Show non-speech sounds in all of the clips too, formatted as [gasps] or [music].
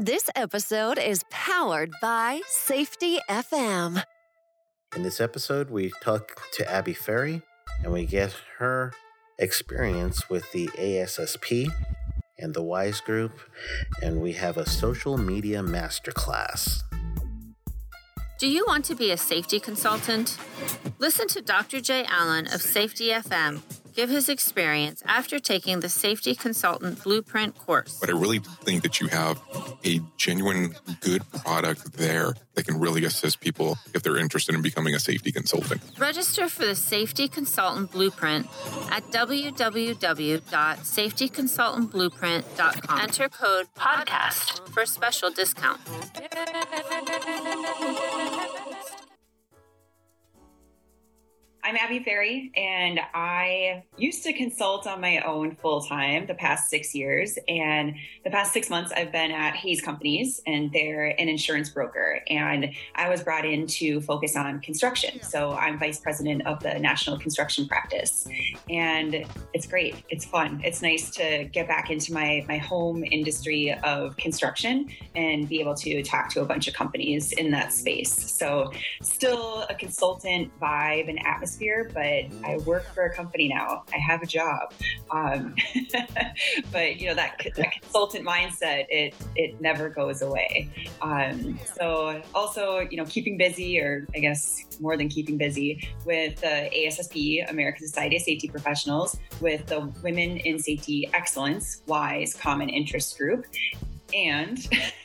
This episode is powered by Safety FM. In this episode, we talk to Abby Ferri and we get her experience with the ASSP and the WISE group, and we have a social media masterclass. Do you want to be a safety consultant? Listen to Dr. Jay Allen of Safety FM give his experience after taking the Safety Consultant Blueprint course. But I really think that you have a genuine good product there that can really assist people if they're interested in becoming a safety consultant. Register for the Safety Consultant Blueprint at www.safetyconsultantblueprint.com. Enter code PODCAST for a special discount. I'm Abby Ferri, and I used to consult on my own full time the past six years. And the past six months, I've been at Hayes Companies, and they're an insurance broker. And I was brought in to focus on construction. So I'm vice president of the national construction practice. And it's great. It's fun. It's nice to get back into my, my home industry of construction and be able to talk to a bunch of companies in that space. So, still a consultant vibe and atmosphere atmosphere, but I work for a company now. I have a job. Um, [laughs] but you know that, that consultant mindset, it it never goes away. Um, so also, you know, keeping busy, or I guess more than keeping busy, with the ASSP, American Society of Safety Professionals, with the Women in Safety Excellence WISE Common Interest Group, and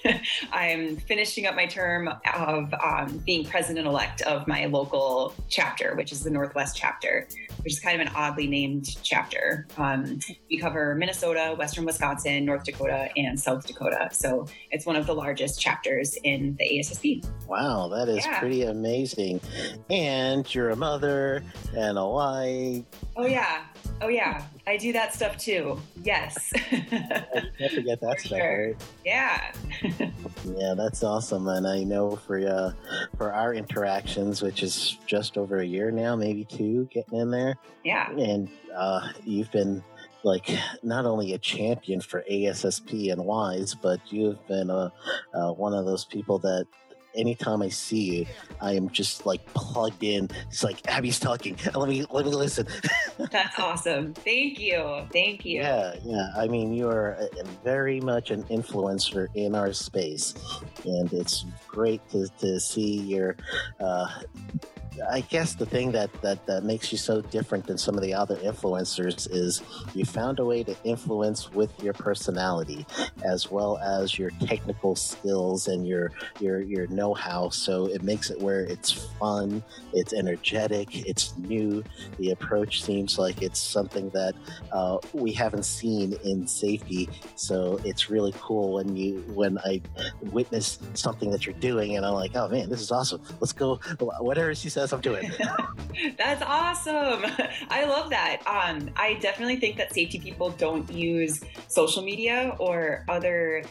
[laughs] I'm finishing up my term of um, being president elect of my local chapter, which is the Northwest chapter, which is kind of an oddly named chapter. Um, we cover Minnesota, Western Wisconsin, North Dakota, and South Dakota. So it's one of the largest chapters in the ASSP. Wow, that is yeah. pretty amazing. And you're a mother and a wife. Oh, yeah. Oh yeah, I do that stuff too. Yes. Can't forget [laughs] that stuff, sure. right? Yeah. yeah, that's awesome, and I know for uh, for our interactions, which is just over a year now, maybe two, getting in there. Yeah. And uh, you've been like not only a champion for ASSP and WISE, but you've been a, uh, one of those people that anytime I see you, I am just like plugged in. It's like Abby's talking. [laughs] Let me let me listen. [laughs] That's awesome. Thank you. Thank you. Yeah, yeah. I mean, you are a, a very much an influencer in our space, and it's great to, to see your uh, I guess the thing that, that, that makes you so different than some of the other influencers is you found a way to influence with your personality as well as your technical skills and your your your know-how. So it makes it where it's fun, it's energetic, it's new. The approach seems like it's something that uh, we haven't seen in safety. So it's really cool when you when I witness something that you're doing and I'm like, oh man, this is awesome. Let's go. Whatever she says Doing. [laughs] That's awesome. I love that. Um, I definitely think that safety people don't use social media or other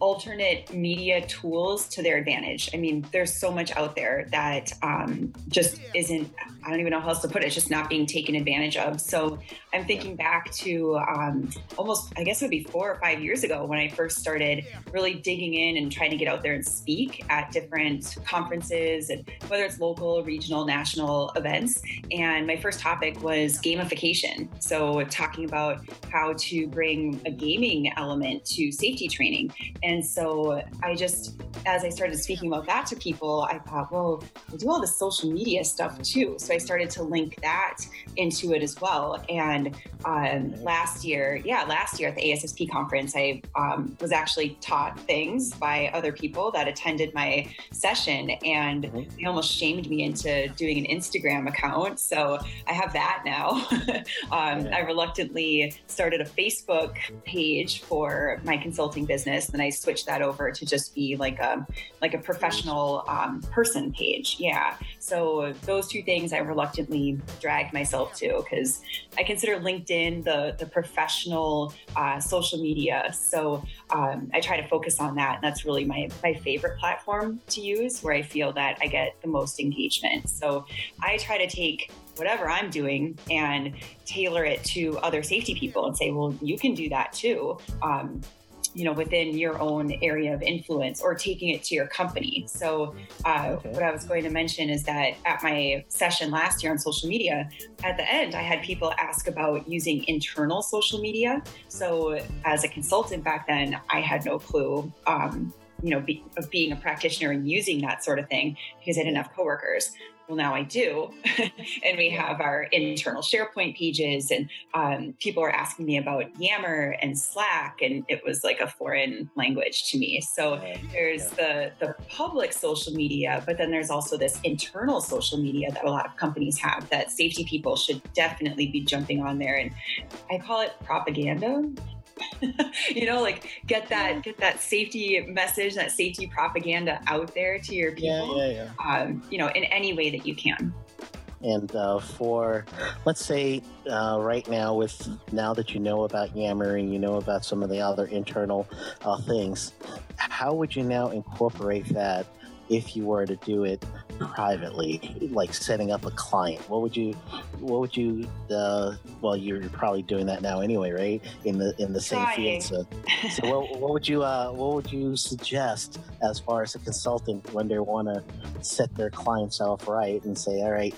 alternate media tools to their advantage. I mean, there's so much out there that um, just isn't, I don't even know how else to put it, it's just not being taken advantage of. So I'm thinking back to um, almost, I guess it would be four or five years ago when I first started really digging in and trying to get out there and speak at different conferences, and whether it's local, regional, national events. And my first topic was gamification. So talking about how to bring a gaming element to safety training. And so I just, as I started speaking about that to people, I thought, well, I do all this social media stuff too. So I started to link that into it as well. And um, last year, yeah, last year at the ASSP conference, I um, was actually taught things by other people that attended my session, and mm-hmm. they almost shamed me into doing an Instagram account. So I have that now. [laughs] um, I reluctantly started a Facebook page for my consulting business, and I switched that over to just be like a like a professional um, person page. Yeah. So those two things I reluctantly dragged myself to because I consider LinkedIn the the professional uh, social media. So um, I try to focus on that, and that's really my my favorite platform to use, where I feel that I get the most engagement. So I try to take whatever I'm doing and tailor it to other safety people and say, well, you can do that too. Um, you know within your own area of influence or taking it to your company so uh, okay. what i was going to mention is that at my session last year on social media at the end i had people ask about using internal social media so as a consultant back then i had no clue um, you know, be, of being a practitioner and using that sort of thing because I didn't have coworkers. Well now i do. [laughs] And we have our internal sharepoint pages and um, people are asking me about yammer and slack and it was like a foreign language to me. So there's the the public social media but then there's also this internal social media that a lot of companies have that safety people should definitely be jumping on there and i call it propaganda [laughs] you know like get that get that safety message that safety propaganda out there to your people yeah, yeah, yeah. Um, you know in any way that you can and uh, for let's say uh, right now with now that you know about yammering you know about some of the other internal uh, things how would you now incorporate that if you were to do it privately, like setting up a client? What would you, what would you, uh, well, you're probably doing that now anyway, right? In the in the same field. So, so [laughs] what, what would you, uh, what would you suggest as far as a consultant when they want to set their clients off right and say, all right,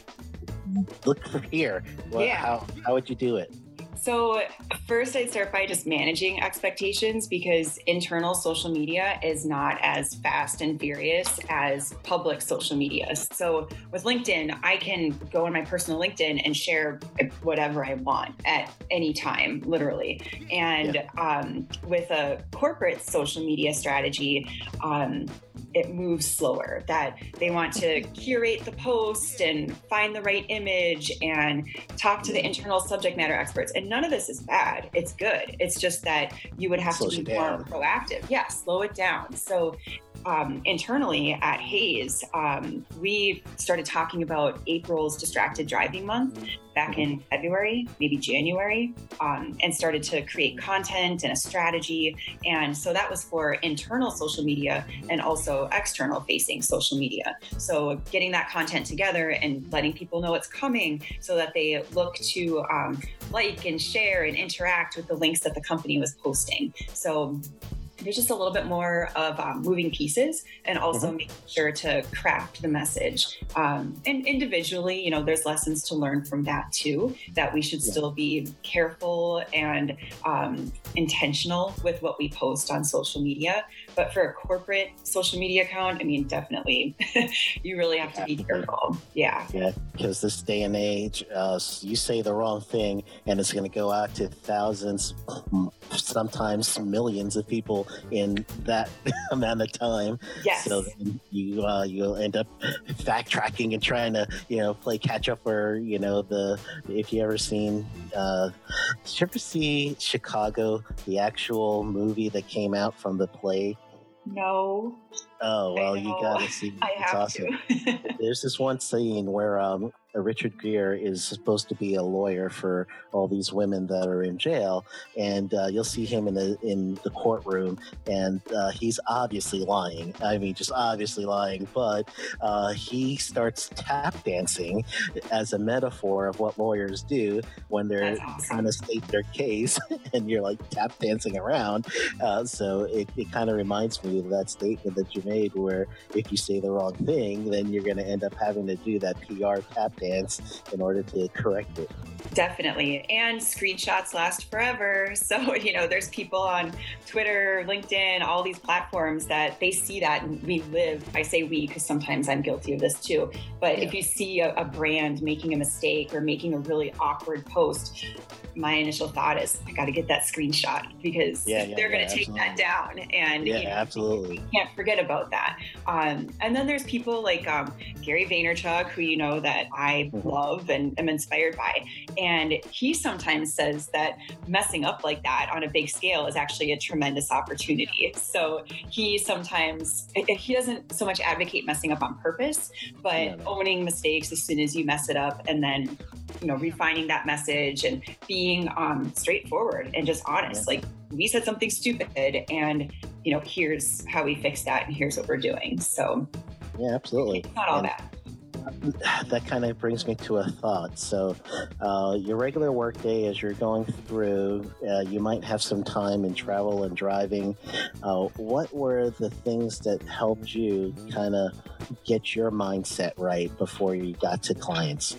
look for [laughs] here. Well, yeah. How how would you do it? So, first, I'd start by just managing expectations because internal social media is not as fast and furious as public social media. So, with LinkedIn, I can go on my personal LinkedIn and share whatever I want at any time, literally. And yeah. um, with a corporate social media strategy, um, it moves slower, that they want to curate the post and find the right image and talk to the internal subject matter experts. And none of this is bad. It's good. It's just that you would have to be more proactive. Yeah, slow it down. So um, internally at Hayes, um, we started talking about April's Distracted Driving Month back in February, maybe January, um, and started to create content and a strategy. And so that was for internal social media and also external facing social media. So getting that content together and letting people know it's coming so that they look to um, like and share and interact with the links that the company was posting. So there's just a little bit more of um, moving pieces and also mm-hmm. making sure to craft the message. Um, and individually, you know, there's lessons to learn from that too, that we should yeah. still be careful and um, intentional with what we post on social media. But for a corporate social media account, I mean, definitely, [laughs] you really have to be careful. Yeah. Yeah, because this day and age, uh, you say the wrong thing and it's going to go out to thousands, sometimes millions of people in that [laughs] amount of time. Yes. So you uh, you'll end up fact tracking and trying to you know play catch up. Or you know the if you ever seen uh, did you ever see Chicago, the actual movie that came out from the play? No. Oh well, you gotta see. [laughs] I it's have awesome. to. [laughs] There's this one scene where um, Richard Gere is supposed to be a lawyer for all these women that are in jail, and uh, you'll see him in the in the courtroom, and uh, he's obviously lying. I mean, just obviously lying. But uh, he starts tap dancing as a metaphor of what lawyers do when they're awesome. trying to state their case, [laughs] and you're like tap dancing around. Uh, so it, it kind of reminds me of that statement that you made, where if you say the wrong thing, then you're going to end up having to do that PR tap dance advance in order to correct it. Definitely. And screenshots last forever. [laughs] So, you know, there's people on Twitter, LinkedIn, all these platforms that they see that and we live. I say we because sometimes I'm guilty of this too. But yeah. if you see a, a brand making a mistake or making a really awkward post, my initial thought is I got to get that screenshot because yeah, yeah, they're going to take that down. And yeah, you know, absolutely. can't forget about that. Um, and then there's people like um, Gary Vaynerchuk, who you know that I mm-hmm. love and am inspired by. And he sometimes says that messing up like that on a big scale is actually a tremendous opportunity. So he sometimes, he doesn't so much advocate messing up on purpose, but owning mistakes as soon as you mess it up and then, you know, refining that message and being um, straightforward and just honest. Like, we said something stupid and, you know, here's how we fix that and here's what we're doing. So, yeah, absolutely. It's not all and- bad [sighs] that kind of brings me to a thought. So, uh, your regular workday, as you're going through, uh, you might have some time in travel and driving. Uh, what were the things that helped you kind of get your mindset right before you got to clients?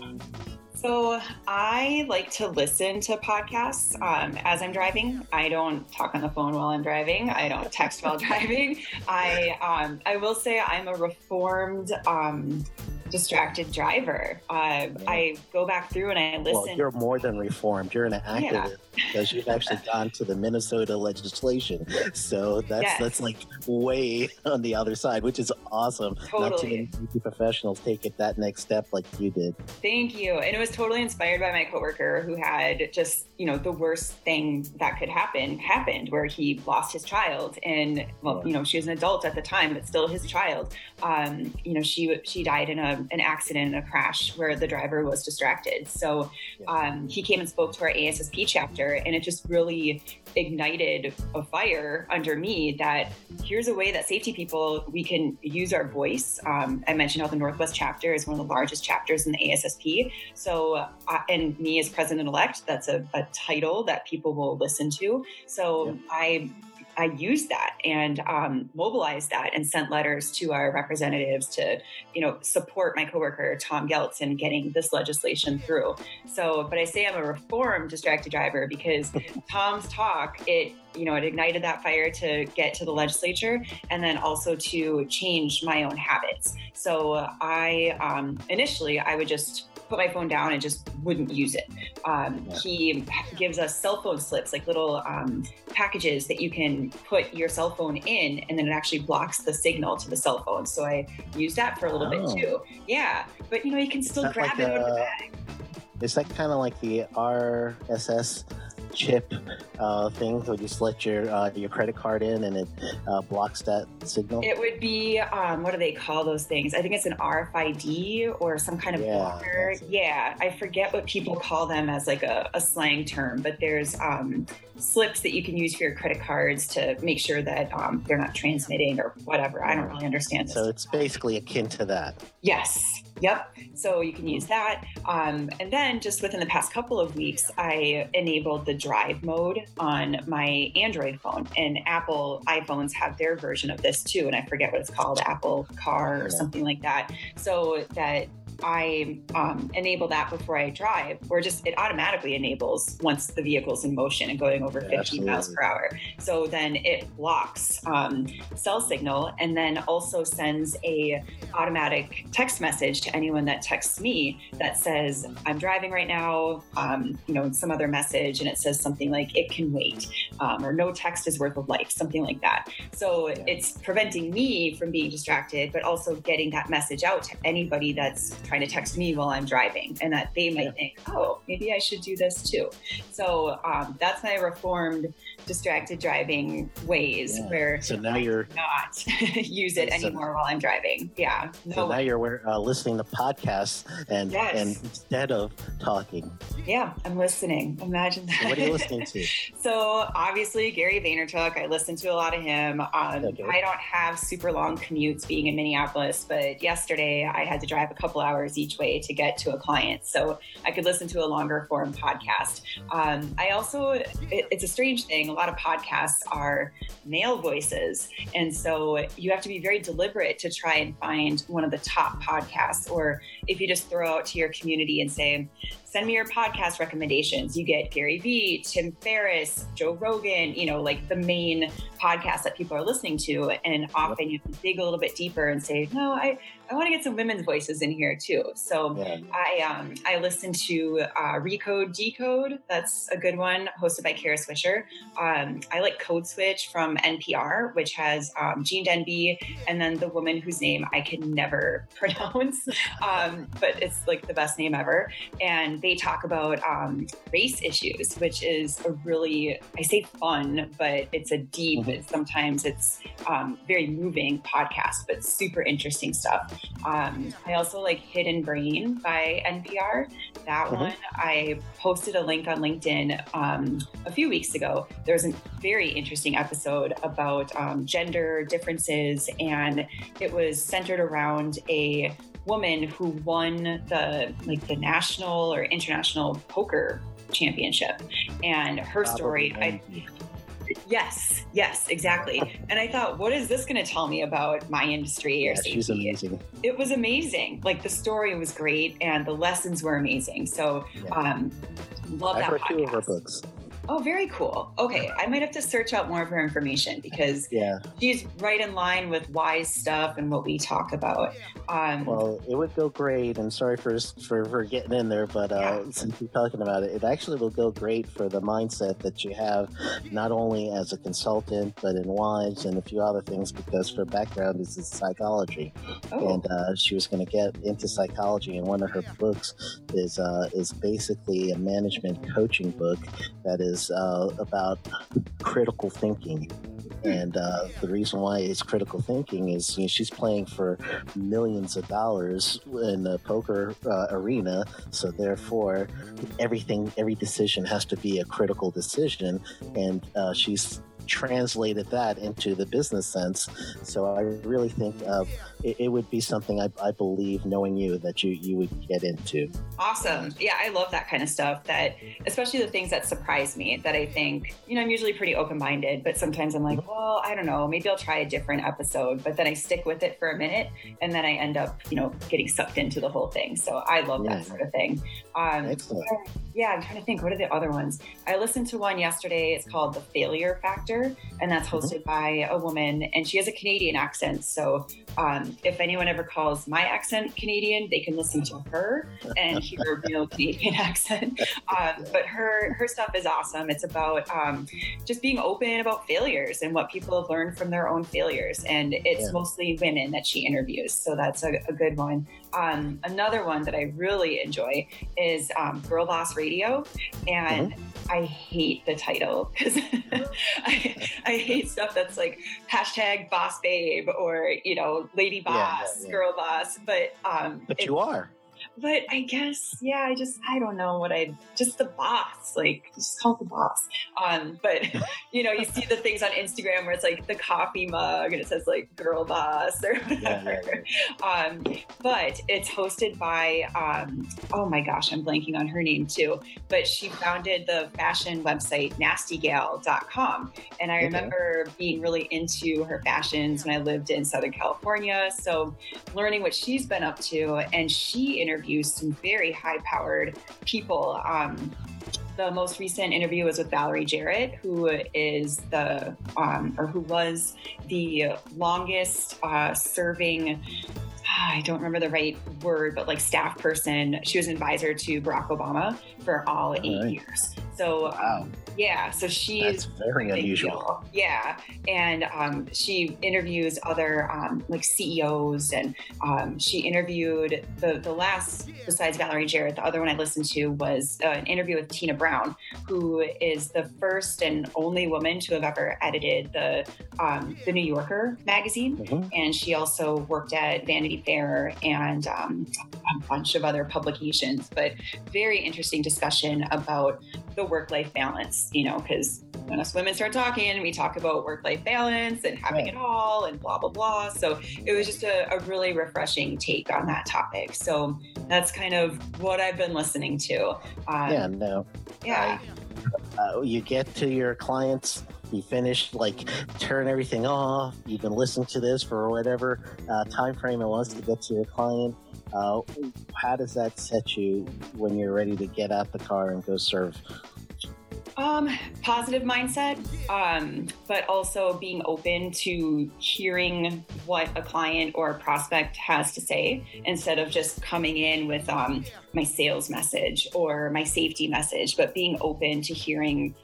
So I like to listen to podcasts um, as I'm driving. I don't talk on the phone while I'm driving. I don't text while [laughs] driving. I um, I will say I'm a reformed um, distracted driver. Uh, I go back through and I listen. Well, you're more than reformed. You're an activist yeah. because you've actually gone to the Minnesota legislation. So that's yes. that's like way on the other side, which is awesome. Totally. Not too many professionals take it that next step like you did. Thank you. And it was totally inspired by my coworker who had just you know the worst thing that could happen happened where he lost his child and well you know she was an adult at the time but still his child um, you know she she died in a an accident, a crash where the driver was distracted. So um, he came and spoke to our ASSP chapter, and it just really ignited a fire under me that here's a way that safety people we can use our voice. Um, I mentioned how the Northwest chapter is one of the largest chapters in the ASSP. So, uh, and me as president elect, that's a, a, title that people will listen to. So. I I used that and um, mobilized that and sent letters to our representatives to, you know, support my coworker Tom Goeltz in getting this legislation through. So, but I say I'm a reformed distracted driver because [laughs] Tom's talk it you know, it ignited that fire to get to the legislature and then also to change my own habits. So I um, initially I would just put my phone down and just wouldn't use it. Um, yeah. He gives us cell phone slips, like little um, packages that you can put your cell phone in, and then it actually blocks the signal to the cell phone. So I use that for a little oh. bit too. Yeah, but you know, you can still grab like it a, out of the bag. Is that kind of like the RSS chip uh, thing? Would you let your uh, your credit card in and it uh, blocks that signal? It would be um, what do they call those things? I think it's an RFID or some kind of yeah, blocker. Yeah, I forget what people call them as like a, a slang term, but there's um, slips that you can use for your credit cards to make sure that um, they're not transmitting or whatever. I don't really understand. This. So it's basically akin to that. Yes. Yep. So you can use that. Um, and then just within the past couple of weeks, I enabled the drive mode on my Android phone. And Apple iPhones have their version of this too. And I forget what it's called Apple Car or something like that. So that I um, enable that before I drive, or just it automatically enables once the vehicle's in motion and going over yeah, 15 miles per hour. So then it blocks um, cell signal and then also sends a automatic text message to anyone that texts me that says, I'm driving right now, um, you know, some other message, and it says something like, it can wait, um, or no text is worth a life, something like that. So yeah. it's preventing me from being distracted, but also getting that message out to anybody that's trying to text me while I'm driving, and that they might yeah. think, oh, maybe I should do this too. So um, that's my reformed distracted driving ways yeah. where so now you're [laughs] not [laughs] use it so, anymore while I'm driving. Yeah. No. So now you're uh, listening to podcasts and yes. and instead of talking. Yeah, I'm listening. Imagine that. So what are you listening [laughs] to? so obviously Gary Vaynerchuk. I listen to a lot of him. Um, okay. I don't have super long commutes being in Minneapolis, but yesterday I had to drive a couple hours hours each way to get to a client. So I could listen to a longer form podcast. Um, I also, it, it's a strange thing. A lot of podcasts are male voices. And so you have to be very deliberate to try and find one of the top podcasts. Or if you just throw out to your community and say, send me your podcast recommendations. You get Gary Vee, Tim Ferriss, Joe Rogan, you know, like the main podcasts that people are listening to. And often you have to dig a little bit deeper and say, no, I, I want to get some women's voices in here too. So yeah. I um, I listened to uh, Recode Decode. That's a good one, hosted by Kara Swisher. Um, I like Code Switch from NPR, which has um, Gene Demby and then the woman whose name I can never [laughs] pronounce, um, but it's like the best name ever. And they talk about um, race issues, which is a really I say fun, but it's a deep. Mm-hmm. Sometimes it's um, very moving podcast, but super interesting stuff. Um, I also like Hidden Brain by NPR. That mm-hmm. one, I posted a link on LinkedIn um, a few weeks ago. There was a very interesting episode about um, gender differences, and it was centered around a woman who won the like the national or international poker championship and her story i Yes, yes, exactly. And I thought, what is this going to tell me about my industry or safety? She's amazing. It was amazing. Like the story was great and the lessons were amazing. So, yeah. um, love I've that. read podcast. two of her books. Oh, very cool. Okay, I might have to search out more of her information because yeah, she's right in line with WISE stuff and what we talk about. Um, well, it would go great, and sorry for for, for getting in there, but uh, yeah. since we're talking about it, it actually will go great for the mindset that you have, not only as a consultant, but in WISE and a few other things, because her background is in psychology, oh. and uh, she was going to get into psychology, and one of her books is uh, is basically a management coaching book that is is uh, about critical thinking. And uh, the reason why it's critical thinking is you know, she's playing for millions of dollars in the poker uh, arena. So therefore, everything, every decision has to be a critical decision. And uh, she's translated that into the business sense. So I really think uh, it, it, would be something I, I, believe, knowing you, that you you would get into. Awesome. Yeah, I love that kind of stuff. That especially the things that surprise me. That I think you know I'm usually pretty open minded, but sometimes I'm like, well, I don't know, maybe I'll try a different episode. But then I stick with it for a minute, and then I end up you know getting sucked into the whole thing. So I love yeah. that sort of thing. Um, Excellent. Yeah, I'm trying to think. What are the other ones? I listened to one yesterday. It's called The Failure Factor, and that's mm-hmm. hosted mm-hmm. by a woman, and she has a Canadian accent. So um, if anyone ever calls my accent Canadian, they can listen to her and hear a real [laughs] Canadian accent. Um, but her her stuff is awesome. It's about um, just being open about failures and what people have learned from their own failures. And it's yeah. mostly women that she interviews, so that's a, a good one. Um, another one that I really enjoy is um, Girl Boss Radio, and mm-hmm. I hate the title because [laughs] I, I, hate stuff that's like hashtag boss babe or you know lady boss, yeah, yeah, yeah. girl boss. But um, but you are but I guess, yeah, I just, I don't know what I, just the boss, like, just call it the boss. Um, but, [laughs] you know, you see the things on Instagram where it's like the coffee mug and it says like girl boss or whatever. Yeah, yeah. Um, but it's hosted by, um, oh my gosh, I'm blanking on her name too, but she founded the fashion website nastygal.com. And I remember okay. being really into her fashions when I lived in Southern California. So learning what she's been up to, and she interviewed interviews some very high powered people. Um, the most recent interview was with Valerie Jarrett, who is the um, or who was the longest uh, serving. I don't remember the right word, but like staff person. She was an advisor to Barack Obama for all, all eight right. years. So wow. yeah, so she's very unusual. Yeah, and um, she interviews other um, like CEOs, and um, she interviewed the the last besides Valerie Jarrett. The other one I listened to was uh, an interview with Tina Brown, who is the first and only woman to have ever edited the um, the New Yorker magazine, mm-hmm. and she also worked at Vanity Fair and um, a bunch of other publications. But very interesting discussion about the work life balance, you know, because when us women start talking, we talk about work life balance and having Right. it all and blah, blah, blah. So it was just a, a really refreshing take on that topic. So that's kind of what I've been listening to. Um, yeah, no. yeah. uh, you get to your clients you finished like turn everything off you've been listening to this for whatever uh, time frame it was to get to your client uh, how does that set you when you're ready to get out the car and go serve? Um, positive mindset, um, but also being open to hearing what a client or a prospect has to say instead of just coming in with um, my sales message or my safety message, but being open to hearing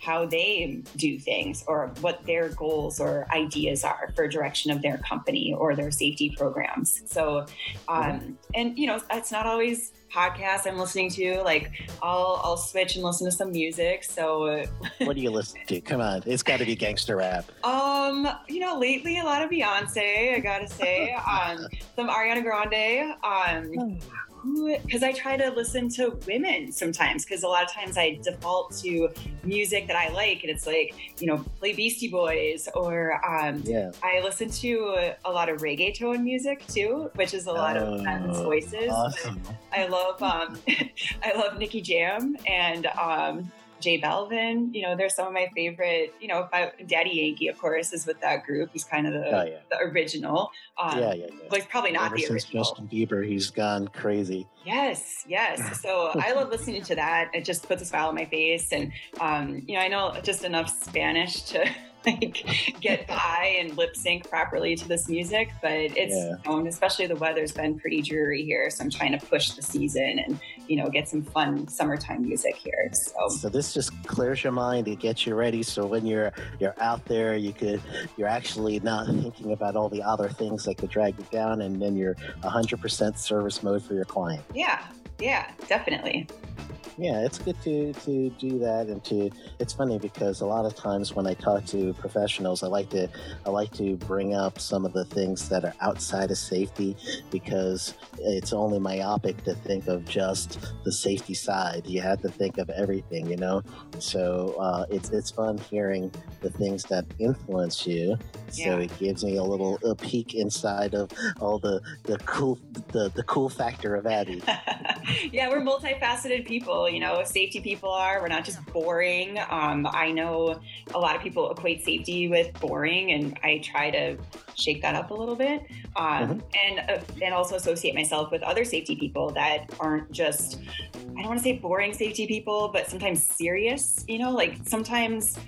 how they do things or what their goals or ideas are for direction of their company or their safety programs. So, um, and you know, it's not always podcasts I'm listening to. Like, I'll I'll switch and listen to some music. So, [laughs] what do you listen to come on it's got to be gangster rap um, you know, lately a lot of Beyonce. I gotta say, [laughs] um, some Ariana Grande. Um, because I try to listen to women sometimes. Because a lot of times I default to music that I like, and it's like you know, play Beastie Boys, or um, yeah I listen to a lot of reggaeton music too, which is a lot of men's Oh, voices. awesome I love um, [laughs] I love Nicky Jam and um, J Balvin. You know, they're some of my favorite. You know, if I, Daddy Yankee, of course, is with that group. He's kind of the, oh yeah the original. Um, yeah yeah, yeah. Well, he's probably not Ever the since. Justin Bieber, he's gone crazy. Yes, yes. [laughs] So I love listening to that. It just puts a smile on my face, and um, you know, I know just enough Spanish to [laughs] like get by and lip sync properly to this music. But it's, Yeah. especially the weather's been pretty dreary here, so I'm trying to push the season and you know get some fun summertime music here. So So this just clears your mind. It gets you ready. So when you're you're out there, you could you're actually not thinking about all the other things that could drag you down, and then you're 100% service mode for your client. yeah, yeah, definitely. Yeah, it's good to to do that, and to it's funny because a lot of times when I talk to professionals, I like to I like to bring up some of the things that are outside of safety because it's only myopic to think of just the safety side. You have to think of everything, you know. So uh, it's it's fun hearing the things that influence you. So Yeah. it gives me a little a peek inside of all the the cool the the cool factor of Abby. [laughs] [laughs] yeah, we're multifaceted people. You know, safety people are. We're not just boring. Um, I know a lot of people equate safety with boring, and I try to shake that up a little bit, um, and uh, and also associate myself with other safety people that aren't just. I don't want to say boring safety people, but sometimes serious. You know, like sometimes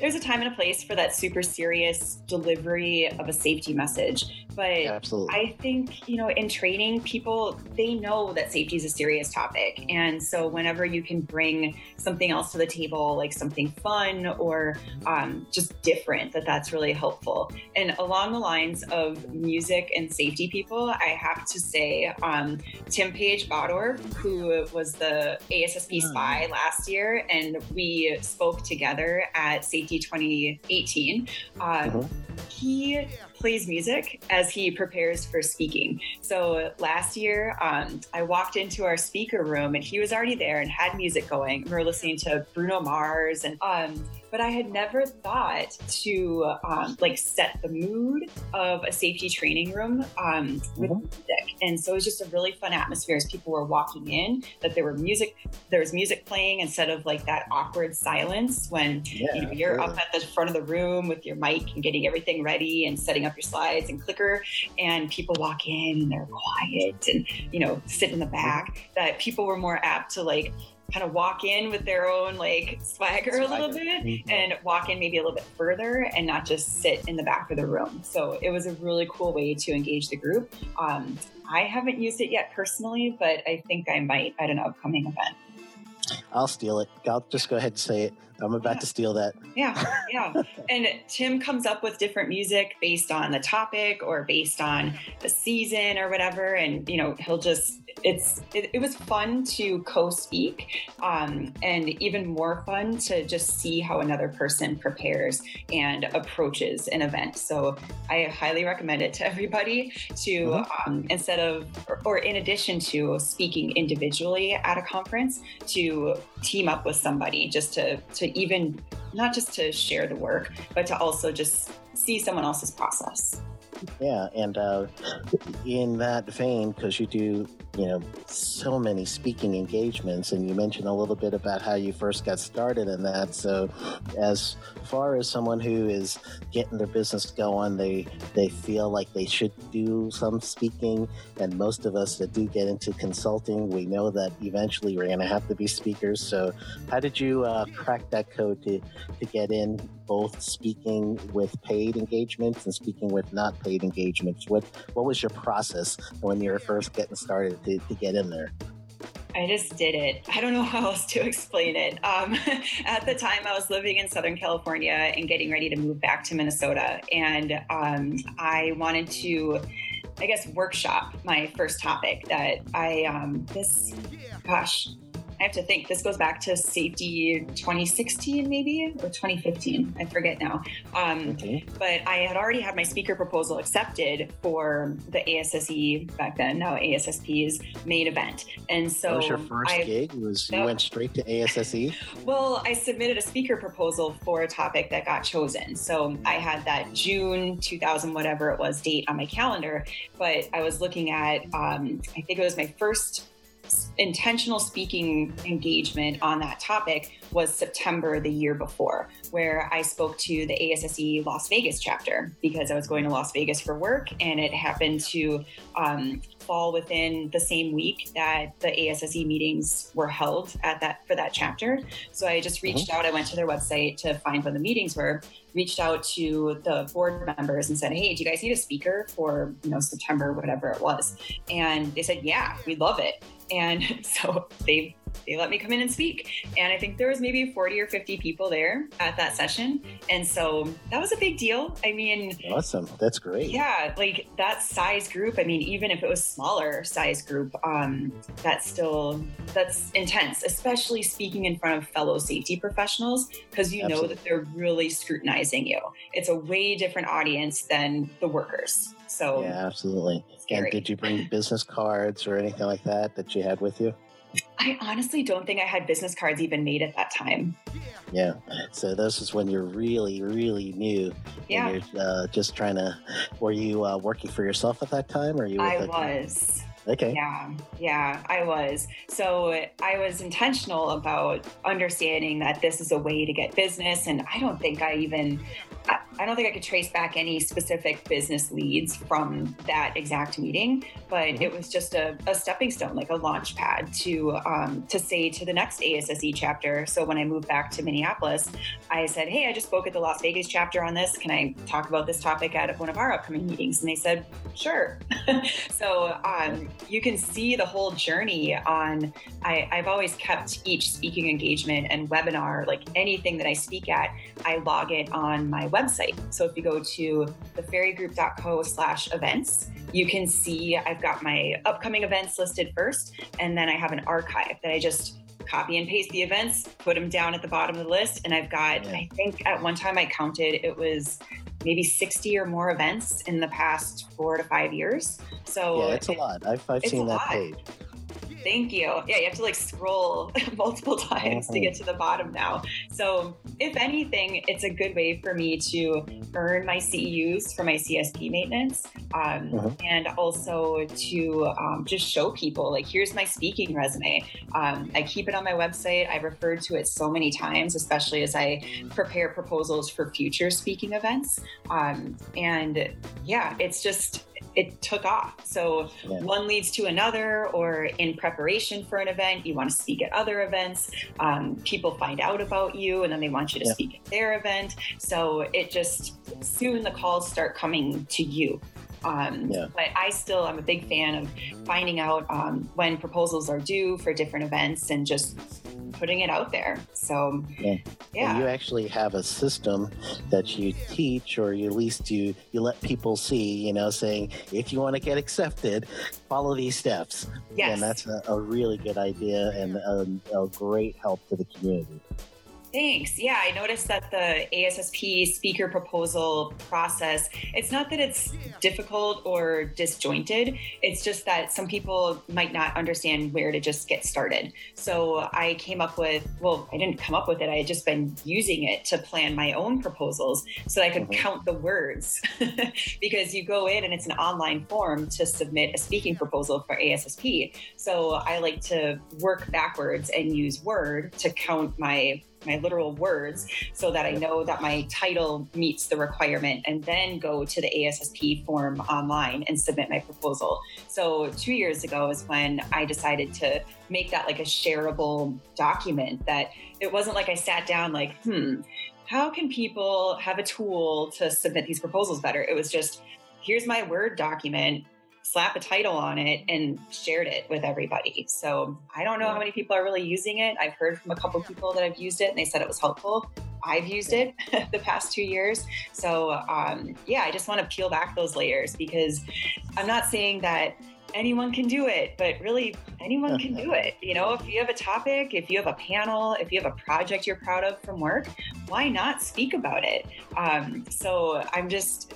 there's a time and a place for that super serious delivery of a safety message, but. Absolutely. I think, you know, in training, people, they know that safety is a serious topic. And so whenever you can bring something else to the table, like something fun or um, just different, that that's really helpful. And along the lines of music and safety people, I have to say, um, Tim Page-Bottorff, who was the ASSP spy last year, and we spoke together at Safety 2018. Um, Mhm. He plays music as he prepares for speaking. So last year, um, I walked into our speaker room and he was already there and had music going. We were listening to Bruno Mars and um, but I had never thought to um, like set the mood of a safety training room um, with Mhm. music. And so it was just a really fun atmosphere as people were walking in. That there were music, there was music playing instead of like that awkward silence when Yeah, you know you're up at the front of the room with your mic and getting everything ready and setting up your slides and clicker, and people walk in and they're quiet and you know sit in the back. That people were more apt to like kind of walk in with their own like swagger, a little Swagger. bit Mhm. and walk in maybe a little bit further and not just sit in the back of the room. So it was a really cool way to engage the group. Um, I haven't used it yet personally, but I think I might at an upcoming event. I'll steal it. I'll just go ahead and say it. I'm about to steal that. Yeah, [laughs] yeah. and Tim comes up with different music based on the topic or based on the season or whatever. And, you know, he'll just, it's, it, it was fun to co speak um, and even more fun to just see how another person prepares and approaches an event. So I highly recommend it to everybody to, um, instead of, or, or in addition to speaking individually at a conference, to team up with somebody just to, to even not just to share the work, but to also just see someone else's process. Yeah, and uh, in that vein, because you do, you know, so many speaking engagements, and you mentioned a little bit about how you first got started in that. So, as far as someone who is getting their business going, they they feel like they should do some speaking, and most of us that do get into consulting, we know that eventually we're going to have to be speakers. So, how did you uh, crack that code to to get in both speaking with paid engagements and speaking with not paid engagements? What what was your process when you were first getting started to, to get in there? I just did it. I don't know how else to explain it. Um, [laughs] at the time, I was living in Southern California and getting ready to move back to Minnesota. And um, I wanted to, I guess, workshop my first topic that I, um, this, gosh, I have to think. This goes back to safety 2016, maybe or 2015. I forget now. Um, okay. But I had already had my speaker proposal accepted for the ASSE back then, now ASSP's main event. And so that was your first I, gig. Was you went straight to ASSE? [laughs] well, I submitted a speaker proposal for a topic that got chosen. So I had that June 2000 whatever it was date on my calendar, but I was looking at um, I think it was my first intentional speaking engagement on that topic was September the year before, where I spoke to the ASSE Las Vegas chapter because I was going to Las Vegas for work and it happened to um, fall within the same week that the ASSE meetings were held at that for that chapter. So I just reached mm-hmm. out. I went to their website to find when the meetings were. Reached out to the board members and said, "Hey, do you guys need a speaker for you know September, whatever it was?" And they said, "Yeah, we love it." And [laughs] so they they let me come in and speak. And I think there was maybe 40 or 50 people there at that session. And so that was a big deal. I mean, awesome. That's great. Yeah. Like that size group. I mean, even if it was smaller size group, um, that's still, that's intense, especially speaking in front of fellow safety professionals, because you Absolutely. know that they're really scrutinizing you. It's a way different audience than the workers. So yeah, absolutely. Scary. And did you bring [laughs] business cards or anything like that that you had with you? I honestly don't think I had business cards even made at that time. Yeah. So this is when you're really, really new. Yeah. You're uh, just trying to. Were you uh, working for yourself at that time, or you? I was. Okay. Yeah, yeah, I was. So I was intentional about understanding that this is a way to get business. And I don't think I even I don't think I could trace back any specific business leads from that exact meeting, but mm-hmm. it was just a, a, stepping stone, like a launch pad to um, to say to the next ASSE chapter. So when I moved back to Minneapolis, I said, "Hey, I just spoke at the Las Vegas chapter on this. Can I talk about this topic at one of our upcoming meetings?" And they said, "Sure." [laughs] so um, you can see the whole journey on. I, I've always kept each speaking engagement and webinar, like anything that I speak at, I log it on my website. So if you go to theferrigroup.co slash events, you can see I've got my upcoming events listed first, and then I have an archive that I just copy and paste the events, put them down at the bottom of the list. And I've got, I think at one time I counted it was maybe 60 or more events in the past four to five years. So yeah, it's a lot. I've, I've seen that lot. page. Thank you. Yeah, you have to like scroll [laughs] multiple times to get to the bottom now. So, if anything, it's a good way for me to earn my CEUs for my CSP maintenance um, uh-huh. and also to um, just show people like, here's my speaking resume. Um, I keep it on my website. I've referred to it so many times, especially as I prepare proposals for future speaking events. Um, and yeah, it's just, it took off. So yeah. one leads to another, or in preparation for an event, you want to speak at other events. Um, people find out about you, and then they want you to yeah. speak at their event. So it just soon the calls start coming to you. Um, yeah. But I still, I'm a big fan of finding out um, when proposals are due for different events and just putting it out there. So, yeah. yeah. You actually have a system that you teach, or you, at least you you let people see. You know, saying if you want to get accepted, follow these steps. Yes. And that's a, a really good idea and a, a great help to the community. Thanks. Yeah, I noticed that the ASSP speaker proposal process, it's not that it's difficult or disjointed, it's just that some people might not understand where to just get started. So I came up with, well, I didn't come up with it, I had just been using it to plan my own proposals so I could mm-hmm. count the words. [laughs] because you go in and it's an online form to submit a speaking proposal for ASSP. So I like to work backwards and use Word to count my my literal words so that I know that my title meets the requirement and then go to the ASSP form online and submit my proposal. So 2 years ago is when I decided to make that like a shareable document that it wasn't like I sat down like, "Hmm, how can people have a tool to submit these proposals better?" It was just here's my Word document slap a title on it and shared it with everybody. So I don't know how many people are really using it. I've heard from a couple people that have used it and they said it was helpful. I've used it [laughs] the past two years. So um, yeah, I just want to peel back those layers because I'm not saying that anyone can do it, but really anyone can do it. You know, if you have a topic, if you have a panel, if you have a project you're proud of from work, why not speak about it? Um, so I'm just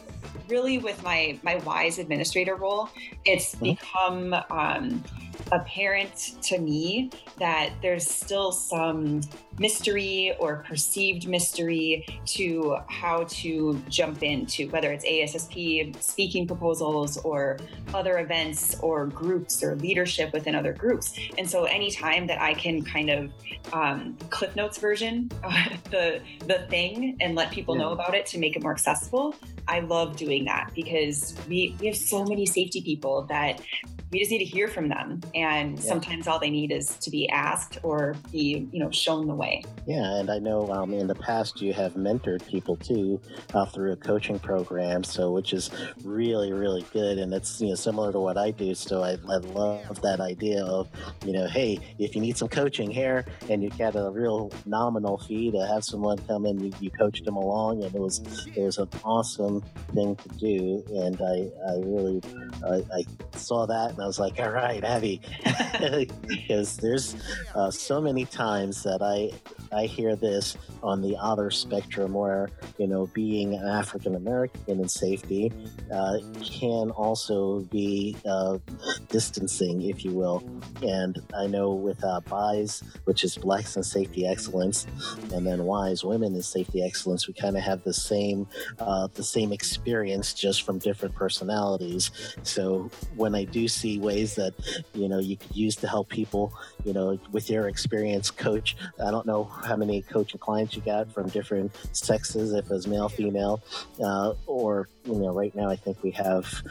really with my my WISE administrator role, it's mm-hmm. become um, apparent to me that there's still some mystery or perceived mystery to how to jump into, whether it's ASSP speaking proposals or other events or groups or leadership within other groups. And so anytime that I can kind of um, Cliff Notes version [laughs] the the thing and let people yeah. know about it to make it more accessible, I love doing that because we, we have so many safety people that we just need to hear from them and yeah. sometimes all they need is to be asked or be you know shown the way yeah and i know um, in the past you have mentored people too uh, through a coaching program so which is really really good and it's you know similar to what i do so I, I love that idea of you know hey if you need some coaching here and you get a real nominal fee to have someone come in you, you coach them along and it was it was an awesome thing to do and i i really I, I saw that and I was like, all right, Abby, [laughs] because there's uh, so many times that I I hear this on the other spectrum where you know being an African American in safety uh, can also be uh, distancing, if you will. And I know with uh, which is Blacks in Safety Excellence, and then WISE, Women in Safety Excellence, we kind of have the same uh, the same experience just from different personalities. So when I do see ways that you know you could use to help people you know with your experience coach i don't know how many coaching clients you got from different sexes if it's male female uh, or you know right now i think we have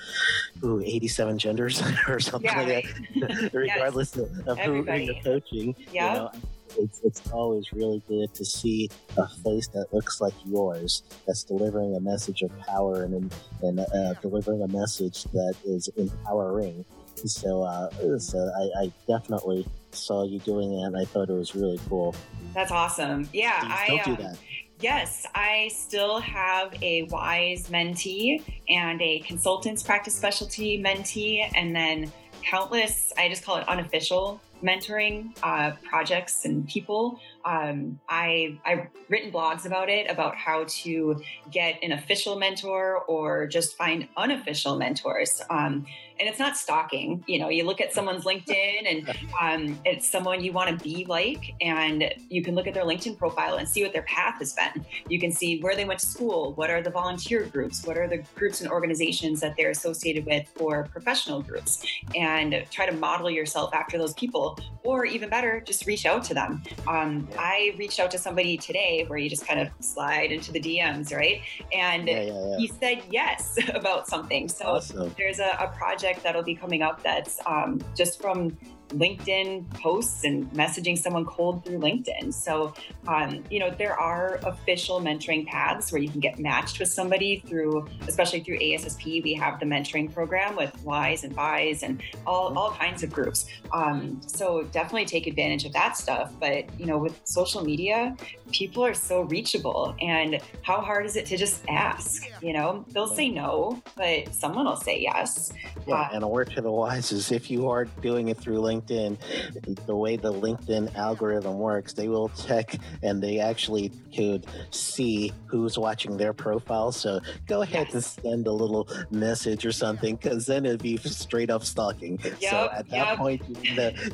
ooh, 87 genders [laughs] or something yeah, like that. [laughs] Regardless yes. of, of who you're coaching yeah. you know, it's, it's always really good to see a face that looks like yours that's delivering a message of power and, and uh, delivering a message that is empowering. So, uh, so I, I, definitely saw you doing it, and I thought it was really cool. That's awesome. Yeah, I do um, that. Yes, I still have a WISE mentee and a consultants practice specialty mentee, and then countless, I just call it unofficial mentoring uh, projects and people. Um, I, I've written blogs about it, about how to get an official mentor or just find unofficial mentors. Um, and it's not stalking. You know, you look at someone's [laughs] LinkedIn and um, it's someone you want to be like, and you can look at their LinkedIn profile and see what their path has been. You can see where they went to school, what are the volunteer groups, what are the groups and organizations that they're associated with for professional groups, and try to model yourself after those people, or even better, just reach out to them. Um, I reached out to somebody today where you just kind of slide into the DMs, right? And yeah, yeah, yeah. he said yes [laughs] about something. So awesome. there's a, a project project that'll be coming up that's um, just from LinkedIn posts and messaging someone cold through LinkedIn. So, um, you know, there are official mentoring paths where you can get matched with somebody through, especially through ASSP. We have the mentoring program with WISE and BIES and all, all kinds of groups. Um, so definitely take advantage of that stuff. But, you know, with social media, people are so reachable. And how hard is it to just ask? You know, they'll say no, but someone will say yes. Yeah. Uh, and a word to the wise is if you are doing it through LinkedIn, LinkedIn, the way the LinkedIn algorithm works, they will check and they actually could see who's watching their profile. So go ahead yes. and send a little message or something, because then it'd be straight up stalking. Yep, so at that yep. point,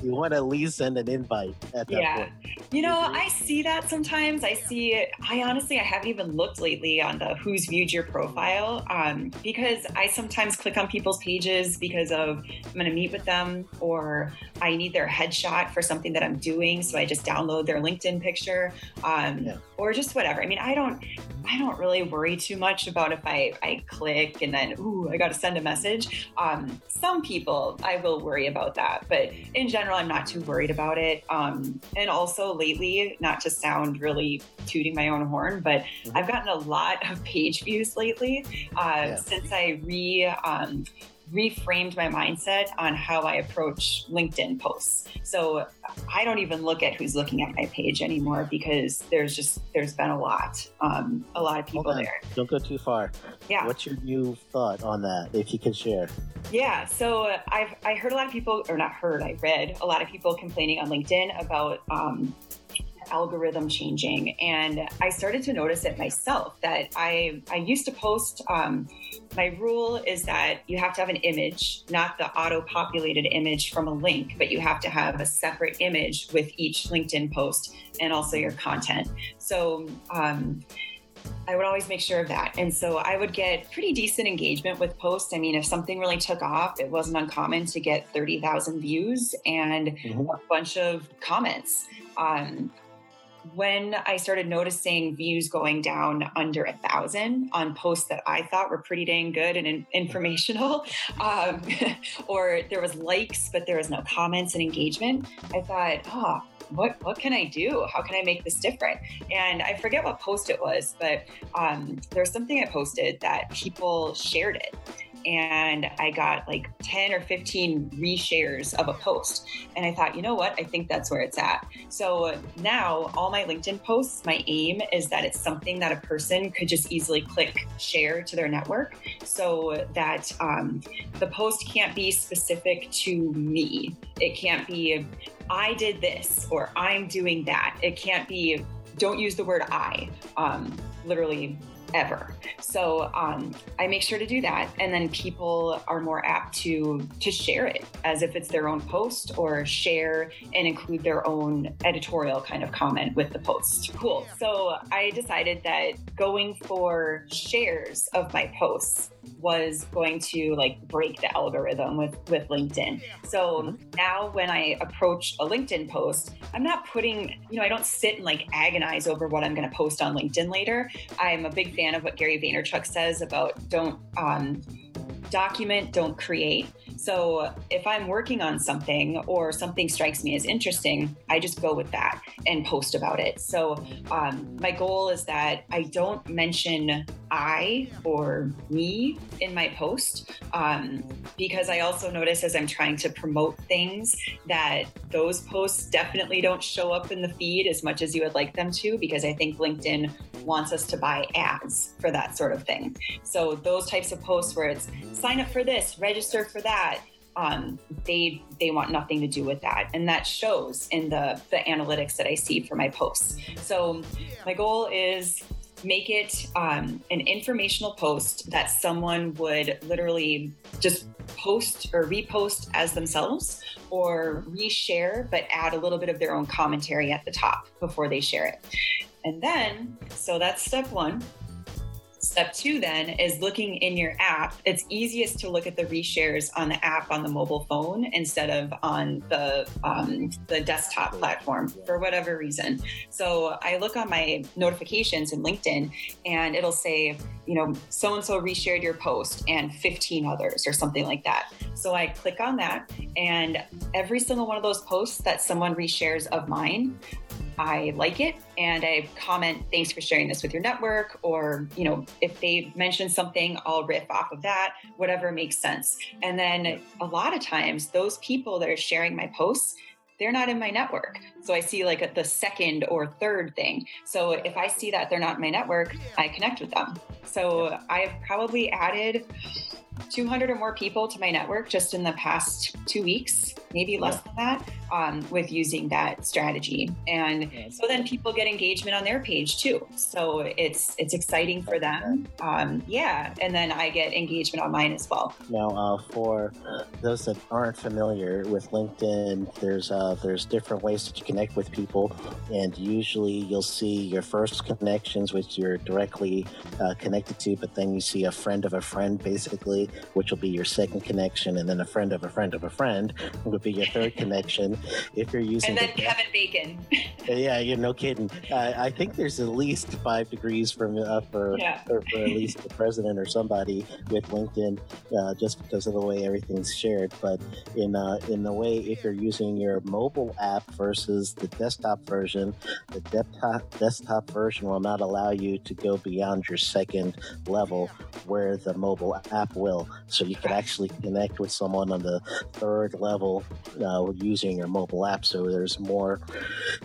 you want to at least send an invite at that yeah. point. You know, I see that sometimes. I see it. I honestly, I haven't even looked lately on the who's viewed your profile um, because I sometimes click on people's pages because of I'm going to meet with them or I need their headshot for something that I'm doing. So I just download their LinkedIn picture um, yeah. or just whatever. I mean, I don't, I don't really worry too much about if I, I click and then, ooh, I got to send a message. Um, some people I will worry about that, but in general, I'm not too worried about it. Um, and also lately, not to sound really tooting my own horn, but mm-hmm. I've gotten a lot of page views lately uh, yeah. since I re um, reframed my mindset on how I approach LinkedIn posts. So I don't even look at who's looking at my page anymore because there's just there's been a lot, um, a lot of people there. Don't go too far. Yeah. What's your new thought on that, if you can share? Yeah. So I've I heard a lot of people, or not heard, I read a lot of people complaining on LinkedIn about um, algorithm changing and i started to notice it myself that i i used to post um, my rule is that you have to have an image not the auto populated image from a link but you have to have a separate image with each linkedin post and also your content so um, I would always make sure of that. And so I would get pretty decent engagement with posts. I mean, if something really took off, it wasn't uncommon to get 30,000 views and mm-hmm. a bunch of comments. Um, when I started noticing views going down under a thousand on posts that I thought were pretty dang good and informational, [laughs] um, [laughs] or there was likes but there was no comments and engagement, I thought, oh, what what can I do? How can I make this different? And I forget what post it was, but um, there's something I posted that people shared it and I got like 10 or 15 reshares of a post. And I thought, you know what? I think that's where it's at. So now all my LinkedIn posts, my aim is that it's something that a person could just easily click share to their network so that um, the post can't be specific to me. It can't be, I did this or I'm doing that. It can't be, don't use the word I. Um, literally ever. So um, I make sure to do that, and then people are more apt to to share it as if it's their own post or share and include their own editorial kind of comment with the post. Cool. So I decided that going for shares of my posts was going to like break the algorithm with with LinkedIn. So mm-hmm. now when I approach a LinkedIn post, I'm not putting, you know, I don't sit and like agonize over what I'm going to post on LinkedIn later. I'm a big fan of what Gary Vaynerchuk says about don't um, document, don't create. So if I'm working on something or something strikes me as interesting, I just go with that and post about it. So um, my goal is that I don't mention I or me in my post um, because I also notice as I'm trying to promote things that those posts definitely don't show up in the feed as much as you would like them to because I think LinkedIn wants us to buy ads for that sort of thing. So those types of posts where it's sign up for this, register for that, um, they they want nothing to do with that, and that shows in the the analytics that I see for my posts. So my goal is make it um, an informational post that someone would literally just post or repost as themselves or reshare, but add a little bit of their own commentary at the top before they share it. And then, so that's step one. Step two then is looking in your app. It's easiest to look at the reshares on the app on the mobile phone instead of on the um, the desktop platform for whatever reason. So I look on my notifications in LinkedIn, and it'll say, you know, so and so reshared your post and 15 others or something like that. So I click on that, and every single one of those posts that someone reshares of mine, I like it and I comment, thanks for sharing this with your network. Or, you know, if they mention something, I'll riff off of that, whatever makes sense. And then a lot of times, those people that are sharing my posts, they're not in my network. So I see like the second or third thing. So if I see that they're not in my network, I connect with them. So I've probably added 200 or more people to my network just in the past two weeks maybe less yeah. than that, um, with using that strategy. And so then people get engagement on their page too. So it's it's exciting for them. Um, yeah, and then I get engagement on mine as well. Now, uh, for those that aren't familiar with LinkedIn, there's uh, there's different ways to connect with people, and usually you'll see your first connections, which you're directly uh, connected to, but then you see a friend of a friend, basically, which will be your second connection, and then a friend of a friend of a friend would be your third [laughs] connection. If you're using and then the, Kevin Bacon. [laughs] yeah, you're no kidding. I think there's at least five degrees from uh, for, yeah. for, for at least the president or somebody with LinkedIn, uh, just because of the way everything's shared. But in uh, in the way, if you're using your mobile app versus the desktop version, the desktop desktop version will not allow you to go beyond your second level, where the mobile app will. So you can actually connect with someone on the third level uh, using your mobile app. So there's more.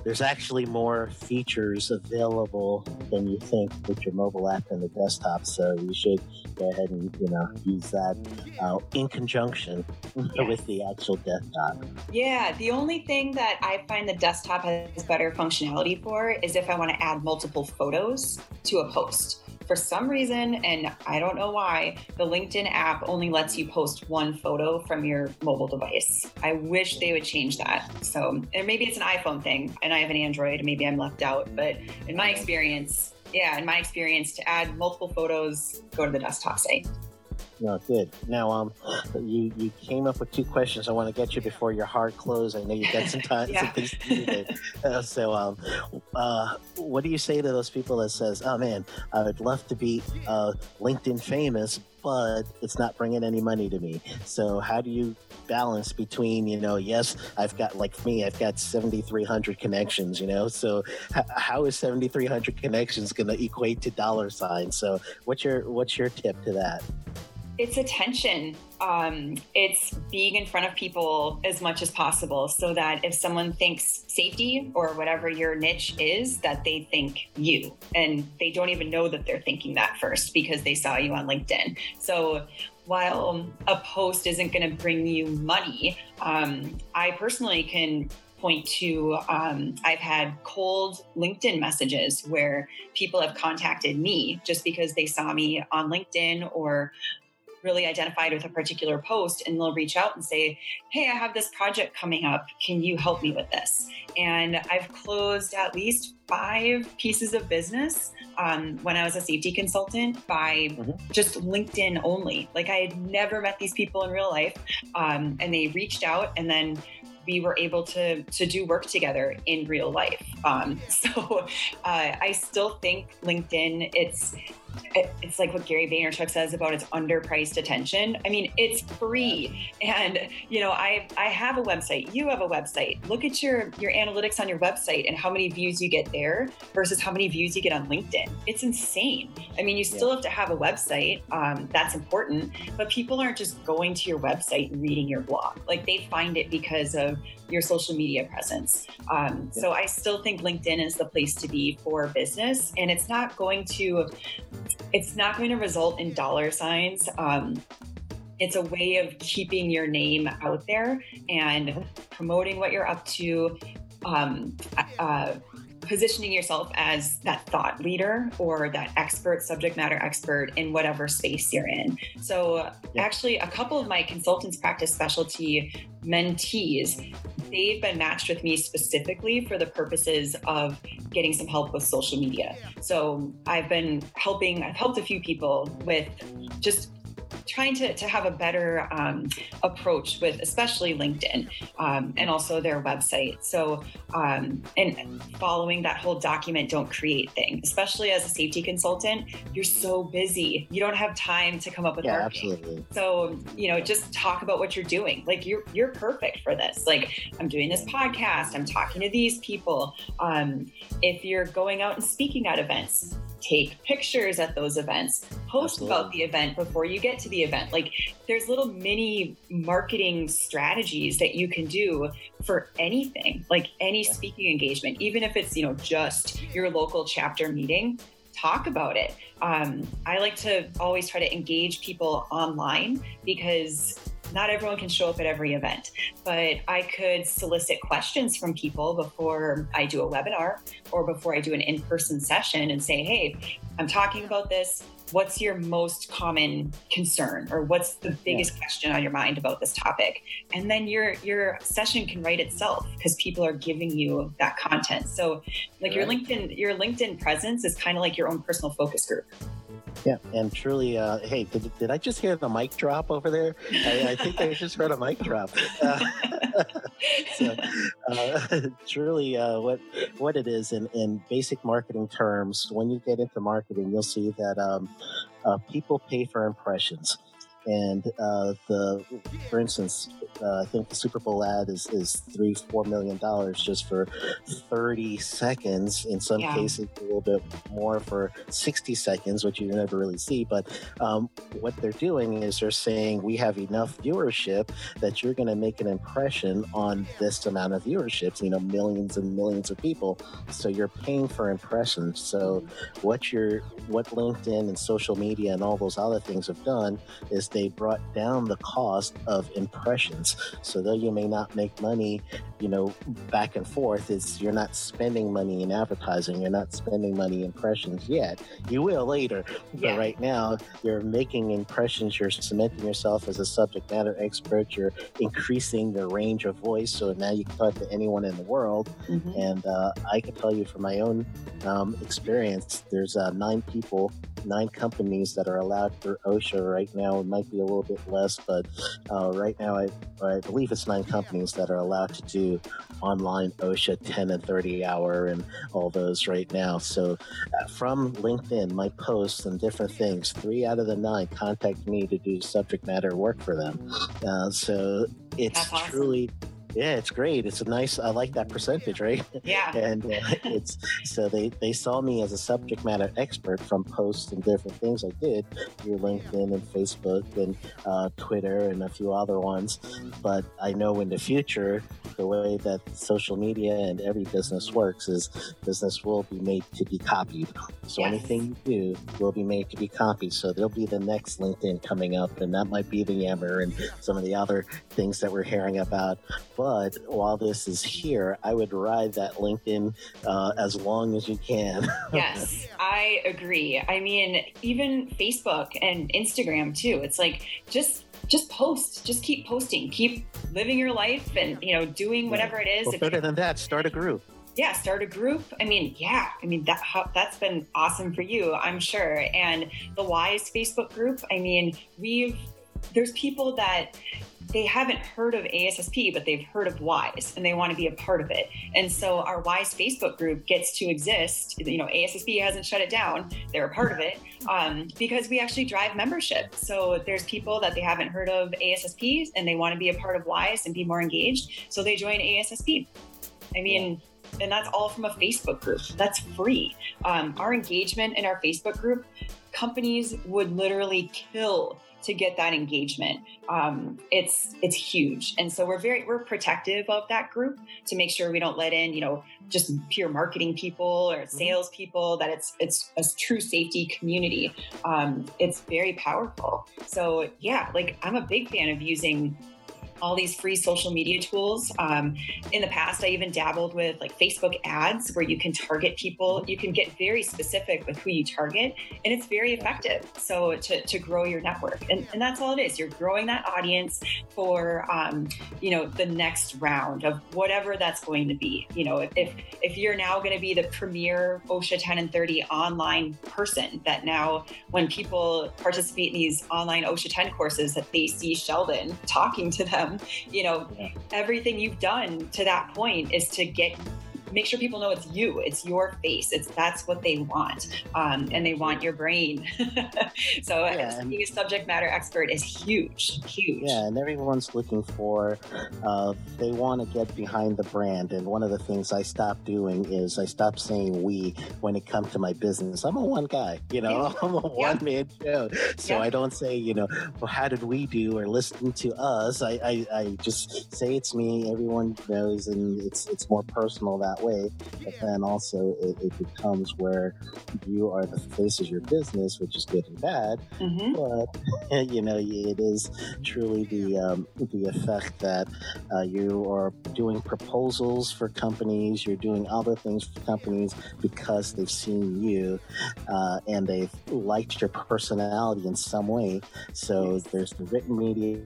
There's actually more features available than you think with your mobile app and the desktop. So you should go ahead and you know use that uh, in conjunction yes. with the actual desktop. Yeah, the only thing that I find the desktop has better functionality for is if I want to add multiple photos to a post for some reason, and I don't know why, the LinkedIn app only lets you post one photo from your mobile device. I wish they would change that. So, and maybe it's an iPhone thing, and I have an Android, maybe I'm left out. But in my experience, yeah, in my experience, to add multiple photos, go to the desktop site. No, good. Now, um, [gasps] you you came up with two questions. I want to get you before your hard close. I know you got some [laughs] time, yeah. some things to do. [laughs] Uh, so, um, uh, what do you say to those people that says, "Oh man, I would love to be uh, LinkedIn famous, but it's not bringing any money to me." So, how do you balance between, you know, yes, I've got like me, I've got seventy three hundred connections, you know. So, h- how is seventy three hundred connections going to equate to dollar signs? So, what's your what's your tip to that? It's attention. Um, it's being in front of people as much as possible so that if someone thinks safety or whatever your niche is, that they think you and they don't even know that they're thinking that first because they saw you on LinkedIn. So while a post isn't going to bring you money, um, I personally can point to um, I've had cold LinkedIn messages where people have contacted me just because they saw me on LinkedIn or really identified with a particular post and they'll reach out and say, Hey, I have this project coming up. Can you help me with this? And I've closed at least five pieces of business um, when I was a safety consultant by mm-hmm. just LinkedIn only. Like I had never met these people in real life. Um, and they reached out and then we were able to to do work together in real life. Um, [laughs] so uh, I still think LinkedIn it's it's like what Gary Vaynerchuk says about its underpriced attention. I mean, it's free. And, you know, I I have a website. You have a website. Look at your your analytics on your website and how many views you get there versus how many views you get on LinkedIn. It's insane. I mean, you still yeah. have to have a website. Um, that's important. But people aren't just going to your website and reading your blog. Like they find it because of your social media presence. Um, yeah. So I still think LinkedIn is the place to be for business. And it's not going to it's not going to result in dollar signs. Um, it's a way of keeping your name out there and promoting what you're up to. Um, uh, positioning yourself as that thought leader or that expert, subject matter expert in whatever space you're in. So, yeah. actually, a couple of my consultants practice specialty mentees, they've been matched with me specifically for the purposes of getting some help with social media. So, I've been helping, I've helped a few people with just trying to, to have a better um, approach with especially LinkedIn um, and also their website. So, um, and following that whole document, don't create thing, especially as a safety consultant, you're so busy. You don't have time to come up with yeah, marketing. Absolutely. So, you know, just talk about what you're doing. Like you're, you're perfect for this. Like I'm doing this podcast, I'm talking to these people. Um, if you're going out and speaking at events, take pictures at those events, post Absolutely. about the event before you get to the event. Like there's little mini marketing strategies that you can do for anything, like any speaking engagement, even if it's, you know, just your local chapter meeting talk about it. Um, I like to always try to engage people online because not everyone can show up at every event, but I could solicit questions from people before I do a webinar or before I do an in person session and say, hey, I'm talking about this. What's your most common concern or what's the biggest yeah. question on your mind about this topic? And then your your session can write itself because people are giving you that content. So like right. your linkedin your linkedin presence is kind of like your own personal focus group yeah, and truly, uh, hey, did, did I just hear the mic drop over there? I, I think I just heard a mic drop. Uh, [laughs] [laughs] so, uh, [laughs] truly, uh, what what it is in, in basic marketing terms, when you get into marketing, you'll see that um, uh, people pay for impressions and uh, the for instance uh, i think the super bowl ad is, is three four million dollars just for 30 seconds. In some yeah. cases a little bit more for 60 seconds which you never really see. But um, what they're doing is they're saying we have enough viewership that you're going to make an impression on this amount of viewership you know millions and millions of people. So you're paying for impressions. So what you're what linkedin and social media and all those other things have done is they brought down the cost of impressions. So though you may not make money, you know, back and forth, it's you're not spending money in advertising, you're not spending money in impressions yet. You will later. Yeah. But right now you're making impressions, you're cementing yourself as a subject matter expert, you're increasing your range of voice. So now you can talk to anyone in the world. Mm-hmm. And uh, I can tell you from my own um, experience, there's uh, nine people, nine companies that are allowed through OSHA right now. It might be a little bit less, but uh, right now I, I believe it's nine companies that are allowed to do online OSHA 10 and 30 hour and all those right now. So uh, from LinkedIn, my posts and different things, three out of the nine contact me to do subject matter work for them. Uh, so it's awesome. truly yeah, it's great. It's a nice. I like that percentage, right? Yeah. [laughs] and uh, it's so they they saw me as a subject matter expert from posts and different things I did through LinkedIn and Facebook and uh, Twitter and a few other ones. But I know in the future, the way that social media and every business works is business will be made to be copied. So yes. anything you do will be made to be copied. So there'll be the next LinkedIn coming up, and that might be the Yammer and some of the other things that we're hearing about. But but while this is here, I would ride that LinkedIn uh, as long as you can. [laughs] yes, I agree. I mean, even Facebook and Instagram too. It's like just just post, just keep posting, keep living your life, and you know, doing whatever it is. Well, better than that, start a group yeah start a group i mean yeah i mean that that's been awesome for you i'm sure and the wise facebook group i mean we've there's people that they haven't heard of ASSP, but they've heard of WISE and they want to be a part of it. And so our WISE Facebook group gets to exist. You know, ASSP hasn't shut it down, they're a part of it um, because we actually drive membership. So there's people that they haven't heard of ASSP and they want to be a part of WISE and be more engaged. So they join ASSP. I mean, and that's all from a Facebook group. That's free. Um, our engagement in our Facebook group, companies would literally kill to get that engagement. Um, it's it's huge, and so we're very we're protective of that group to make sure we don't let in you know just pure marketing people or mm-hmm. sales people. That it's it's a true safety community. Um, it's very powerful. So yeah, like I'm a big fan of using all these free social media tools. Um, in the past, I even dabbled with like Facebook ads where you can target people. You can get very specific with who you target, and it's very effective. So to, to grow your network, and, and that's all it is. You're growing that audience for um, you know the next round of whatever that's going to be. You know, if if, if you're now going to be the premier OSHA 10 and 30 online person, that now when people participate in these online OSHA 10 courses, that they see Sheldon talking to them you know, yeah. everything you've done to that point is to get make sure people know it's you it's your face it's that's what they want um, and they want your brain. [laughs] So yeah, being a subject matter expert is huge huge. Yeah and everyone's looking for uh, they want to get behind the brand and one of the things i stopped doing is i stopped saying we when it comes to my business. I'm a one guy you know? Yeah. [laughs] i'm a one-man show. So i don't say you know well how did we do? or listen to us. I, I i just say it's me everyone knows and it's it's more personal that way. But then also it, it becomes where you are the face of your business, which is good and bad. Mhm. But [laughs] you know, it is truly the um, the effect that uh, you are doing proposals for companies, you're doing other things for companies because they've seen you uh, and they've liked your personality in some way. So there's the written media,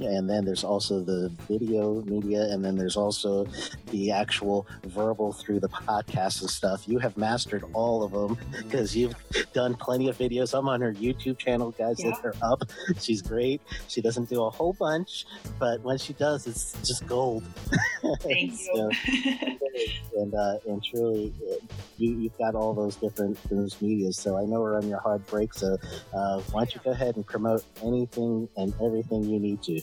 and then there's also the video media, and then there's also the actual verbal through the podcast and stuff. You have mastered all of them because [laughs] you've done plenty of videos. I'm on her YouTube channel, guys. Yeah. Look her up. [laughs] She's great. She doesn't do a whole bunch, but when she does, it's just gold. [laughs] Thank So, you. and uh, and truly, you, you've got all those different those medias. So I know we're on your hard break. So uh, why don't you go ahead and promote anything and everything you need to?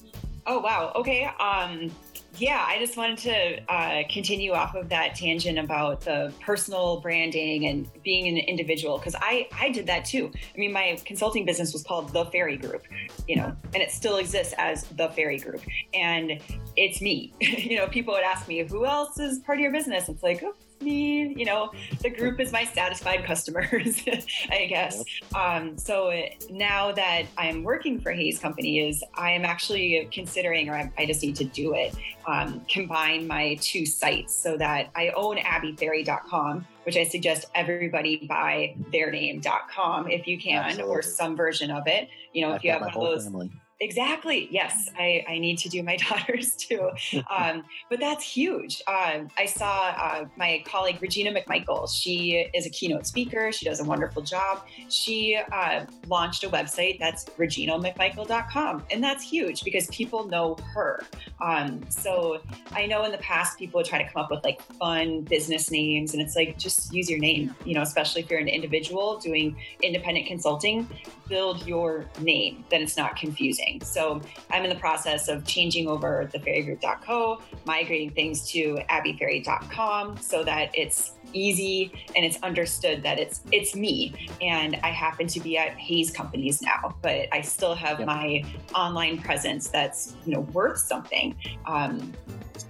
Oh wow. Okay. Um, yeah, I just wanted to uh, continue off of that tangent about the personal branding and being an individual because I I did that too. I mean, my consulting business was called the Ferri Group, you know, and it still exists as the Ferri Group, and it's me. [laughs] you know, people would ask me who else is part of your business. It's like. Oh, me, you know, the group is my satisfied customers, [laughs] I guess. Um, so now that I'm working for Hays Company, is I am actually considering, or I, I just need to do it, um, combine my two sites so that I own abbyferri.com, which I suggest everybody buy their name.com if you can, Absolutely. or some version of it. You know, I've if you have one of those family. Exactly. Yes, I, I need to do my [laughs] daughters too. Um, but that's huge. Um, I saw uh, my colleague Regina McMichael. She is a keynote speaker. She does a wonderful job. She uh, launched a website that's reginamcmichael.com. And that's huge because people know her. Um, so I know in the past people would try to come up with like fun business names. And it's like, just use your name, you know, especially if you're an individual doing independent consulting, build your name. Then it's not confusing. So I'm in the process of changing over the ferrigroup.co, migrating things to abbyferri.com so that it's easy and it's understood that it's it's me. And I happen to be at Hays companies now but I still have Yep. my online presence that's you know worth something. Um,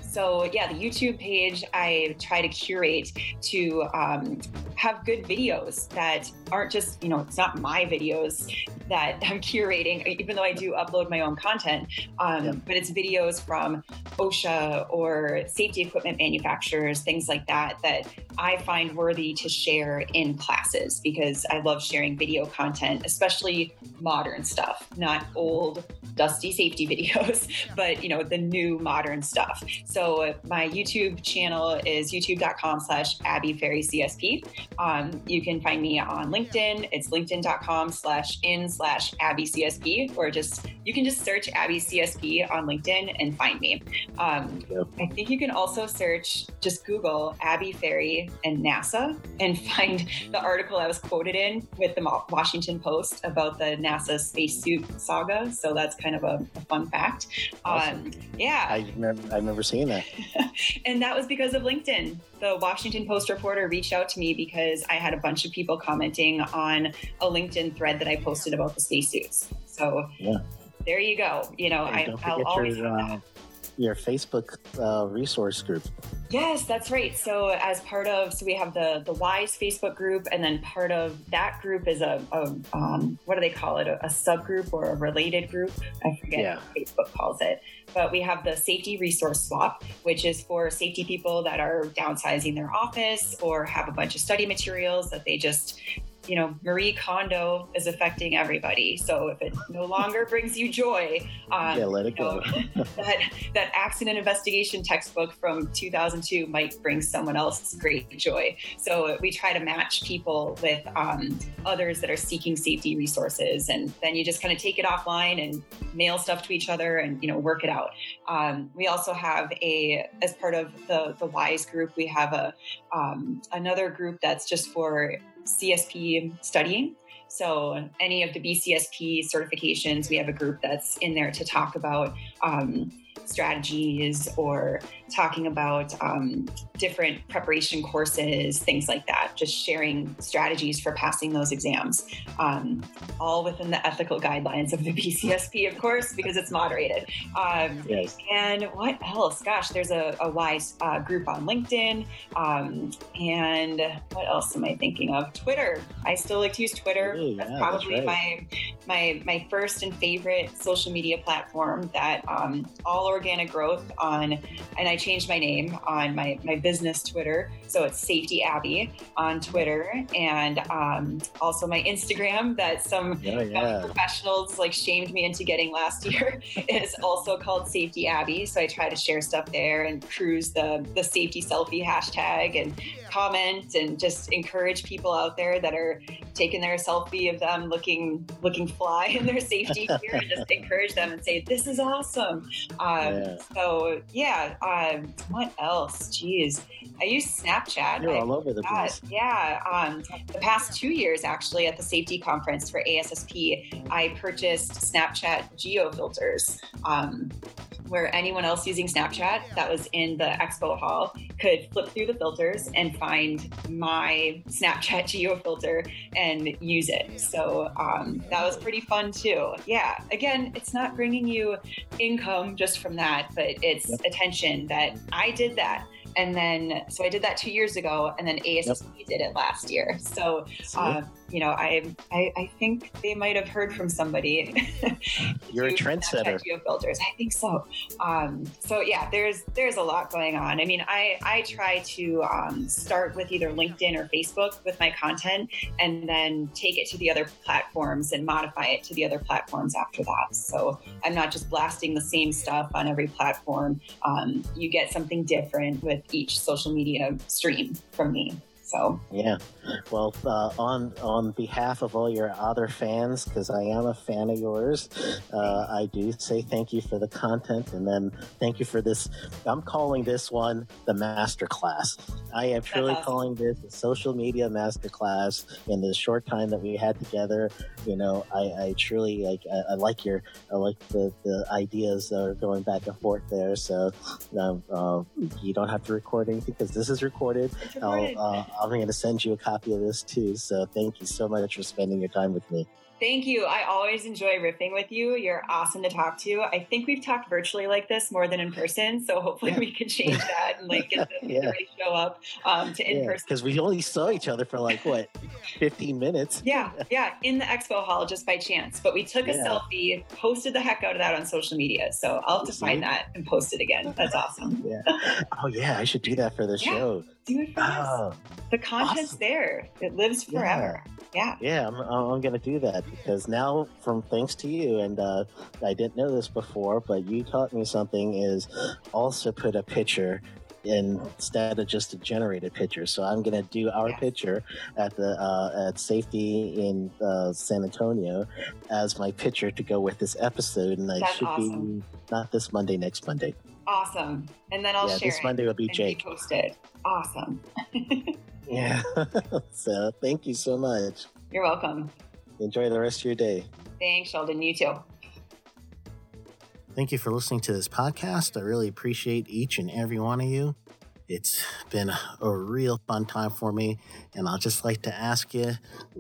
so yeah the YouTube page I try to curate to um, have good videos that aren't just you know it's not my videos that [laughs] I'm curating even though I do upload my own content um, Yep. but it's videos from OSHA or safety equipment manufacturers things like that that I find worthy to share in classes because I love sharing video content, especially modern stuff, not old dusty safety [laughs] videos, but you know, the new modern stuff. So my YouTube channel is youtube.com slash Abby Ferri CSP. Um, you can find me on LinkedIn. It's linkedin.com slash in slash Abby CSP, or just, you can just search Abby CSP on LinkedIn and find me. Um, Yep. I think you can also search, just Google Abby Ferri and NASA and [laughs] find the article I was quoted in with the Washington Post about the NASA spacesuit saga. So that's kind of a, a fun fact. Awesome. Um, yeah. I remember, I remember seeing that. [laughs] and that was because of LinkedIn. The Washington Post reporter reached out to me because I had a bunch of people commenting on a LinkedIn thread that I posted about the spacesuits. So Yeah. there you go. You know, I, don't I'll forget always your uh, your Facebook uh, resource group. Yes, that's right. So as part of, so we have the the Wise Facebook group, and then part of that group is a, a um, what do they call it? A, a subgroup or a related group? I forget Yeah. what Facebook calls it. But we have the Safety Resource Swap, which is for safety people that are downsizing their office or have a bunch of study materials that they just you know, Marie Kondo is affecting everybody. So if it no longer brings you joy, um, Yeah, let it you know, go. [laughs] [laughs] that that accident investigation textbook from 2002 might bring someone else great joy. So we try to match people with um, others that are seeking safety resources, and then you just kind of take it offline and mail stuff to each other, and you know work it out. Um, we also have a as part of the the Wise group, we have a um, another group that's just for CSP studying. So, any of the BCSP certifications, we have a group that's in there to talk about um, strategies or talking about um, different preparation courses, things like that, just sharing strategies for passing those exams, um, all within the ethical guidelines of the [laughs] BCSP, of course, because it's moderated. Um, Yes. and what else? Gosh, there's a, a wise uh, group on LinkedIn. Um, and what else am I thinking of? Twitter. I still like to use Twitter. Ooh, that's yeah, probably that's my my my first and favorite social media platform. That um, all organic growth on, and I changed my name on my my business Twitter, so it's Safety Abby on Twitter, and um, also my Instagram. That some Oh, young yeah. professionals like shamed me into getting last year [laughs] is also called Safety Abby. So I try to share stuff there and cruise the the safety selfie hashtag and comment and just encourage people out there that are taking their selfie of them looking looking fly in their safety [laughs] gear and just encourage them and say this is awesome. Um, Yeah. So yeah, um, what else? Jeez, I use Snapchat. You're I- all over the place. yeah. Um, the past two years, actually, at the safety conference for ASSP, I purchased Snapchat geo filters. Um, where anyone else using Snapchat that was in the expo hall could flip through the filters and find my Snapchat [laughs] geo filter and use it. So um, that was pretty fun too. Yeah. Again, it's not bringing you income just from that, but it's Yep. attention that I did that. And then, so I did that two years ago, and then ASSP did it last year. So, uh, you know, I, I I think they might have heard from somebody. [laughs] You're a trendsetter. Snapchat geo filters. I think so. Um, so yeah, there's there's a lot going on. I mean, I I try to um, start with either LinkedIn or Facebook with my content, and then take it to the other platforms and modify it to the other platforms after that. So I'm not just blasting the same stuff on every platform. Um, you get something different with each social media stream from me. So Yeah. Well, uh, on on behalf of all your other fans, because I am a fan of yours, uh, I do say thank you for the content, and then thank you for this. I'm calling this one the master class. I am truly awesome. calling this a social media master class. In the short time that we had together, you know, I, I truly like. I, I like your. I like the the ideas that are going back and forth there. So um, uh, you don't have to record anything because this is recorded. it's recorded. I'll, uh, I'm going to send you a copy of this too. So thank you so much for spending your time with me. Thank you. I always enjoy riffing with you. You're awesome to talk to. I think we've talked virtually like this more than in person, so hopefully we can change that and like get [laughs] the, Yeah. ratio up um, to in Yeah, person. because we only saw each other for like what, 15 minutes. [laughs] Yeah, yeah, in the expo hall just by chance. But we took a selfie, posted the heck out of that on social media. So I'll have to find that and post it again. That's awesome. Yeah. Oh yeah, I should do that for the Yeah. show. Do it for us. Oh, The content's awesome. there. It lives Yeah. forever. Yeah. yeah, I'm, I'm going to do that because now, from thanks to you, and uh, I didn't know this before, but you taught me something is also put a picture instead of just a generated picture. So I'm going to do our Yes. picture at the uh, at safety in uh, San Antonio as my picture to go with this episode, and I That's should awesome. be not this Monday, next Monday. Awesome. And then I'll yeah, share this it Monday will be and Jake. repost it. Awesome. [laughs] Yeah. [laughs] so thank you so much. You're welcome. Enjoy the rest of your day. Thanks, Sheldon. You too. Thank you for listening to this podcast. I really appreciate each and every one of you. It's been a real fun time for me. And I'll just like to ask you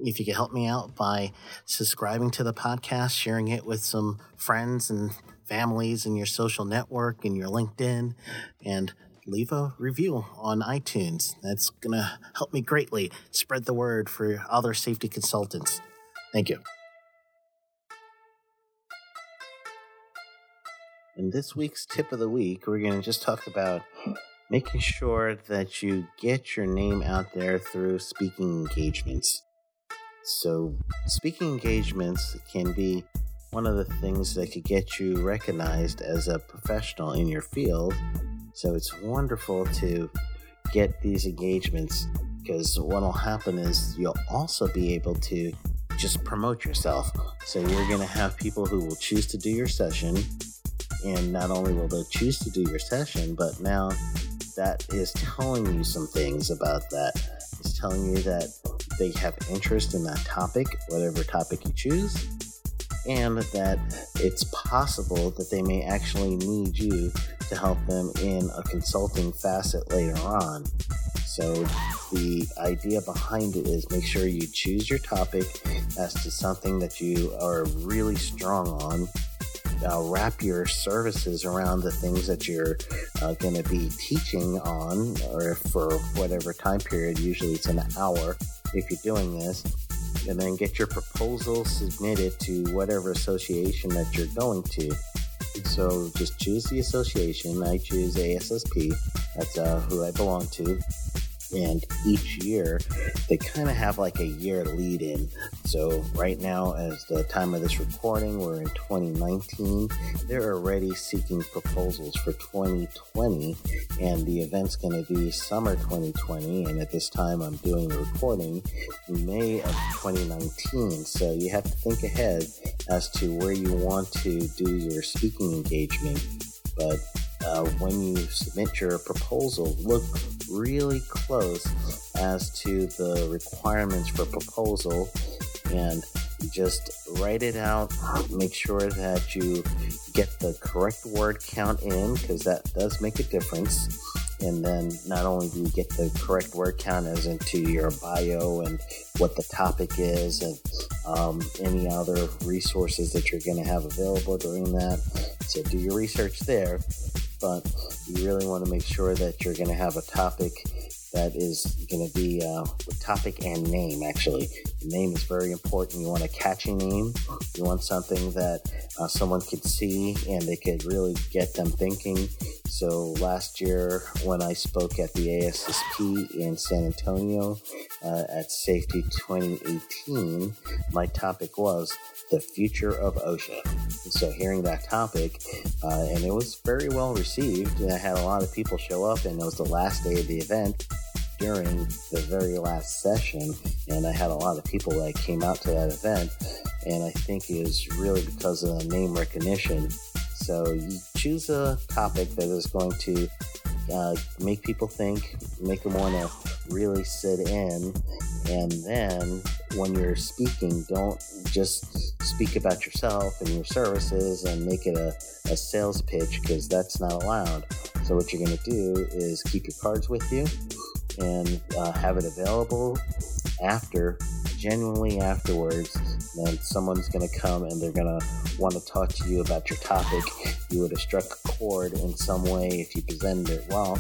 if you could help me out by subscribing to the podcast, sharing it with some friends and families and your social network and your LinkedIn, and leave a review on iTunes. That's going to help me greatly spread the word for other safety consultants. Thank you. In this week's tip of the week, we're going to just talk about making sure that you get your name out there through speaking engagements. So, speaking engagements can be one of the things that could get you recognized as a professional in your field. So, it's wonderful to get these engagements because what will happen is you'll also be able to just promote yourself. So, you're going to have people who will choose to do your session and not only will they choose to do your session, but now that is telling you some things about that. It's telling you that they have interest in that topic, whatever topic you choose, and that it's possible that they may actually need you to help them in a consulting facet later on. So, the idea behind it is make sure you choose your topic as to something that you are really strong on uh, wrap your services around the things that you're uh, going to be teaching on, or for whatever time period. Usually it's an hour if you're doing this. And then get your proposal submitted to whatever association that you're going to. So just choose the association. I choose ASSP. That's uh, who I belong to and each year they kind of have like a year lead in. So right now, as the time of this recording, we're in 2019. They're already seeking proposals for 2020, and the event's going to be summer 2020. And at this time, I'm doing the recording in May of 2019. So you have to think ahead as to where you want to do your speaking engagement. But uh, when you submit your proposal, look really close as to the requirements for proposal and just write it out. Make sure that you get the correct word count in because that does make a difference. And then not only do you get the correct word count as into your bio and what the topic is and um, any other resources that you're going to have available during that. So do your research there but you really want to make sure that you're going to have a topic that is going to be uh, a topic and name actually. The name is very important. You want a catchy name. You want something that uh, someone could see and they could really get them thinking. So last year when i spoke at the ASSP in san antonio uh, at safety 2018 my topic was the future of OSHA. So hearing that topic, uh, and it was very well received. I had a lot of people show up, and it was the last day of the event during the very last session, and I had a lot of people that came out to that event, and I think it was really because of the name recognition. So you choose a topic that is going to uh, make people think, make them want to really sit in, and then when you're speaking, don't just speak about yourself and your services and make it a, a sales pitch because that's not allowed. So, what you're going to do is keep your cards with you and uh, have it available after, genuinely afterwards. Then someone's going to come and they're going to want to talk to you about your topic. You would have struck a chord in some way if you presented it well.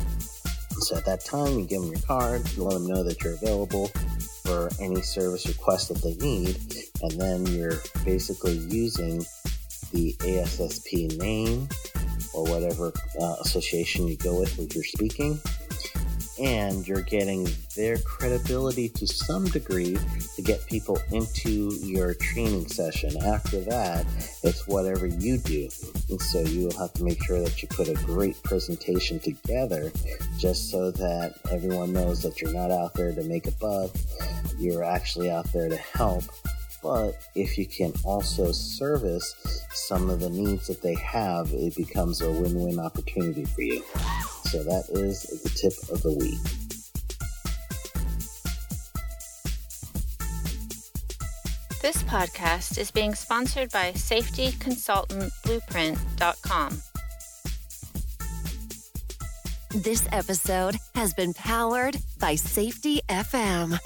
So at that time, you give them your card, you let them know that you're available, for any service request that they need, and then you're basically using the ASSP name or whatever uh, association you go with with your speaking and you're getting their credibility to some degree to get people into your training session. After that, it's whatever you do. And so you'll have to make sure that you put a great presentation together just so that everyone knows that you're not out there to make a buck, you're actually out there to help. But if you can also service some of the needs that they have, it becomes a win win opportunity for you. So that is the tip of the week. This podcast is being sponsored by safetyconsultantblueprint.com. This episode has been powered by Safety FM.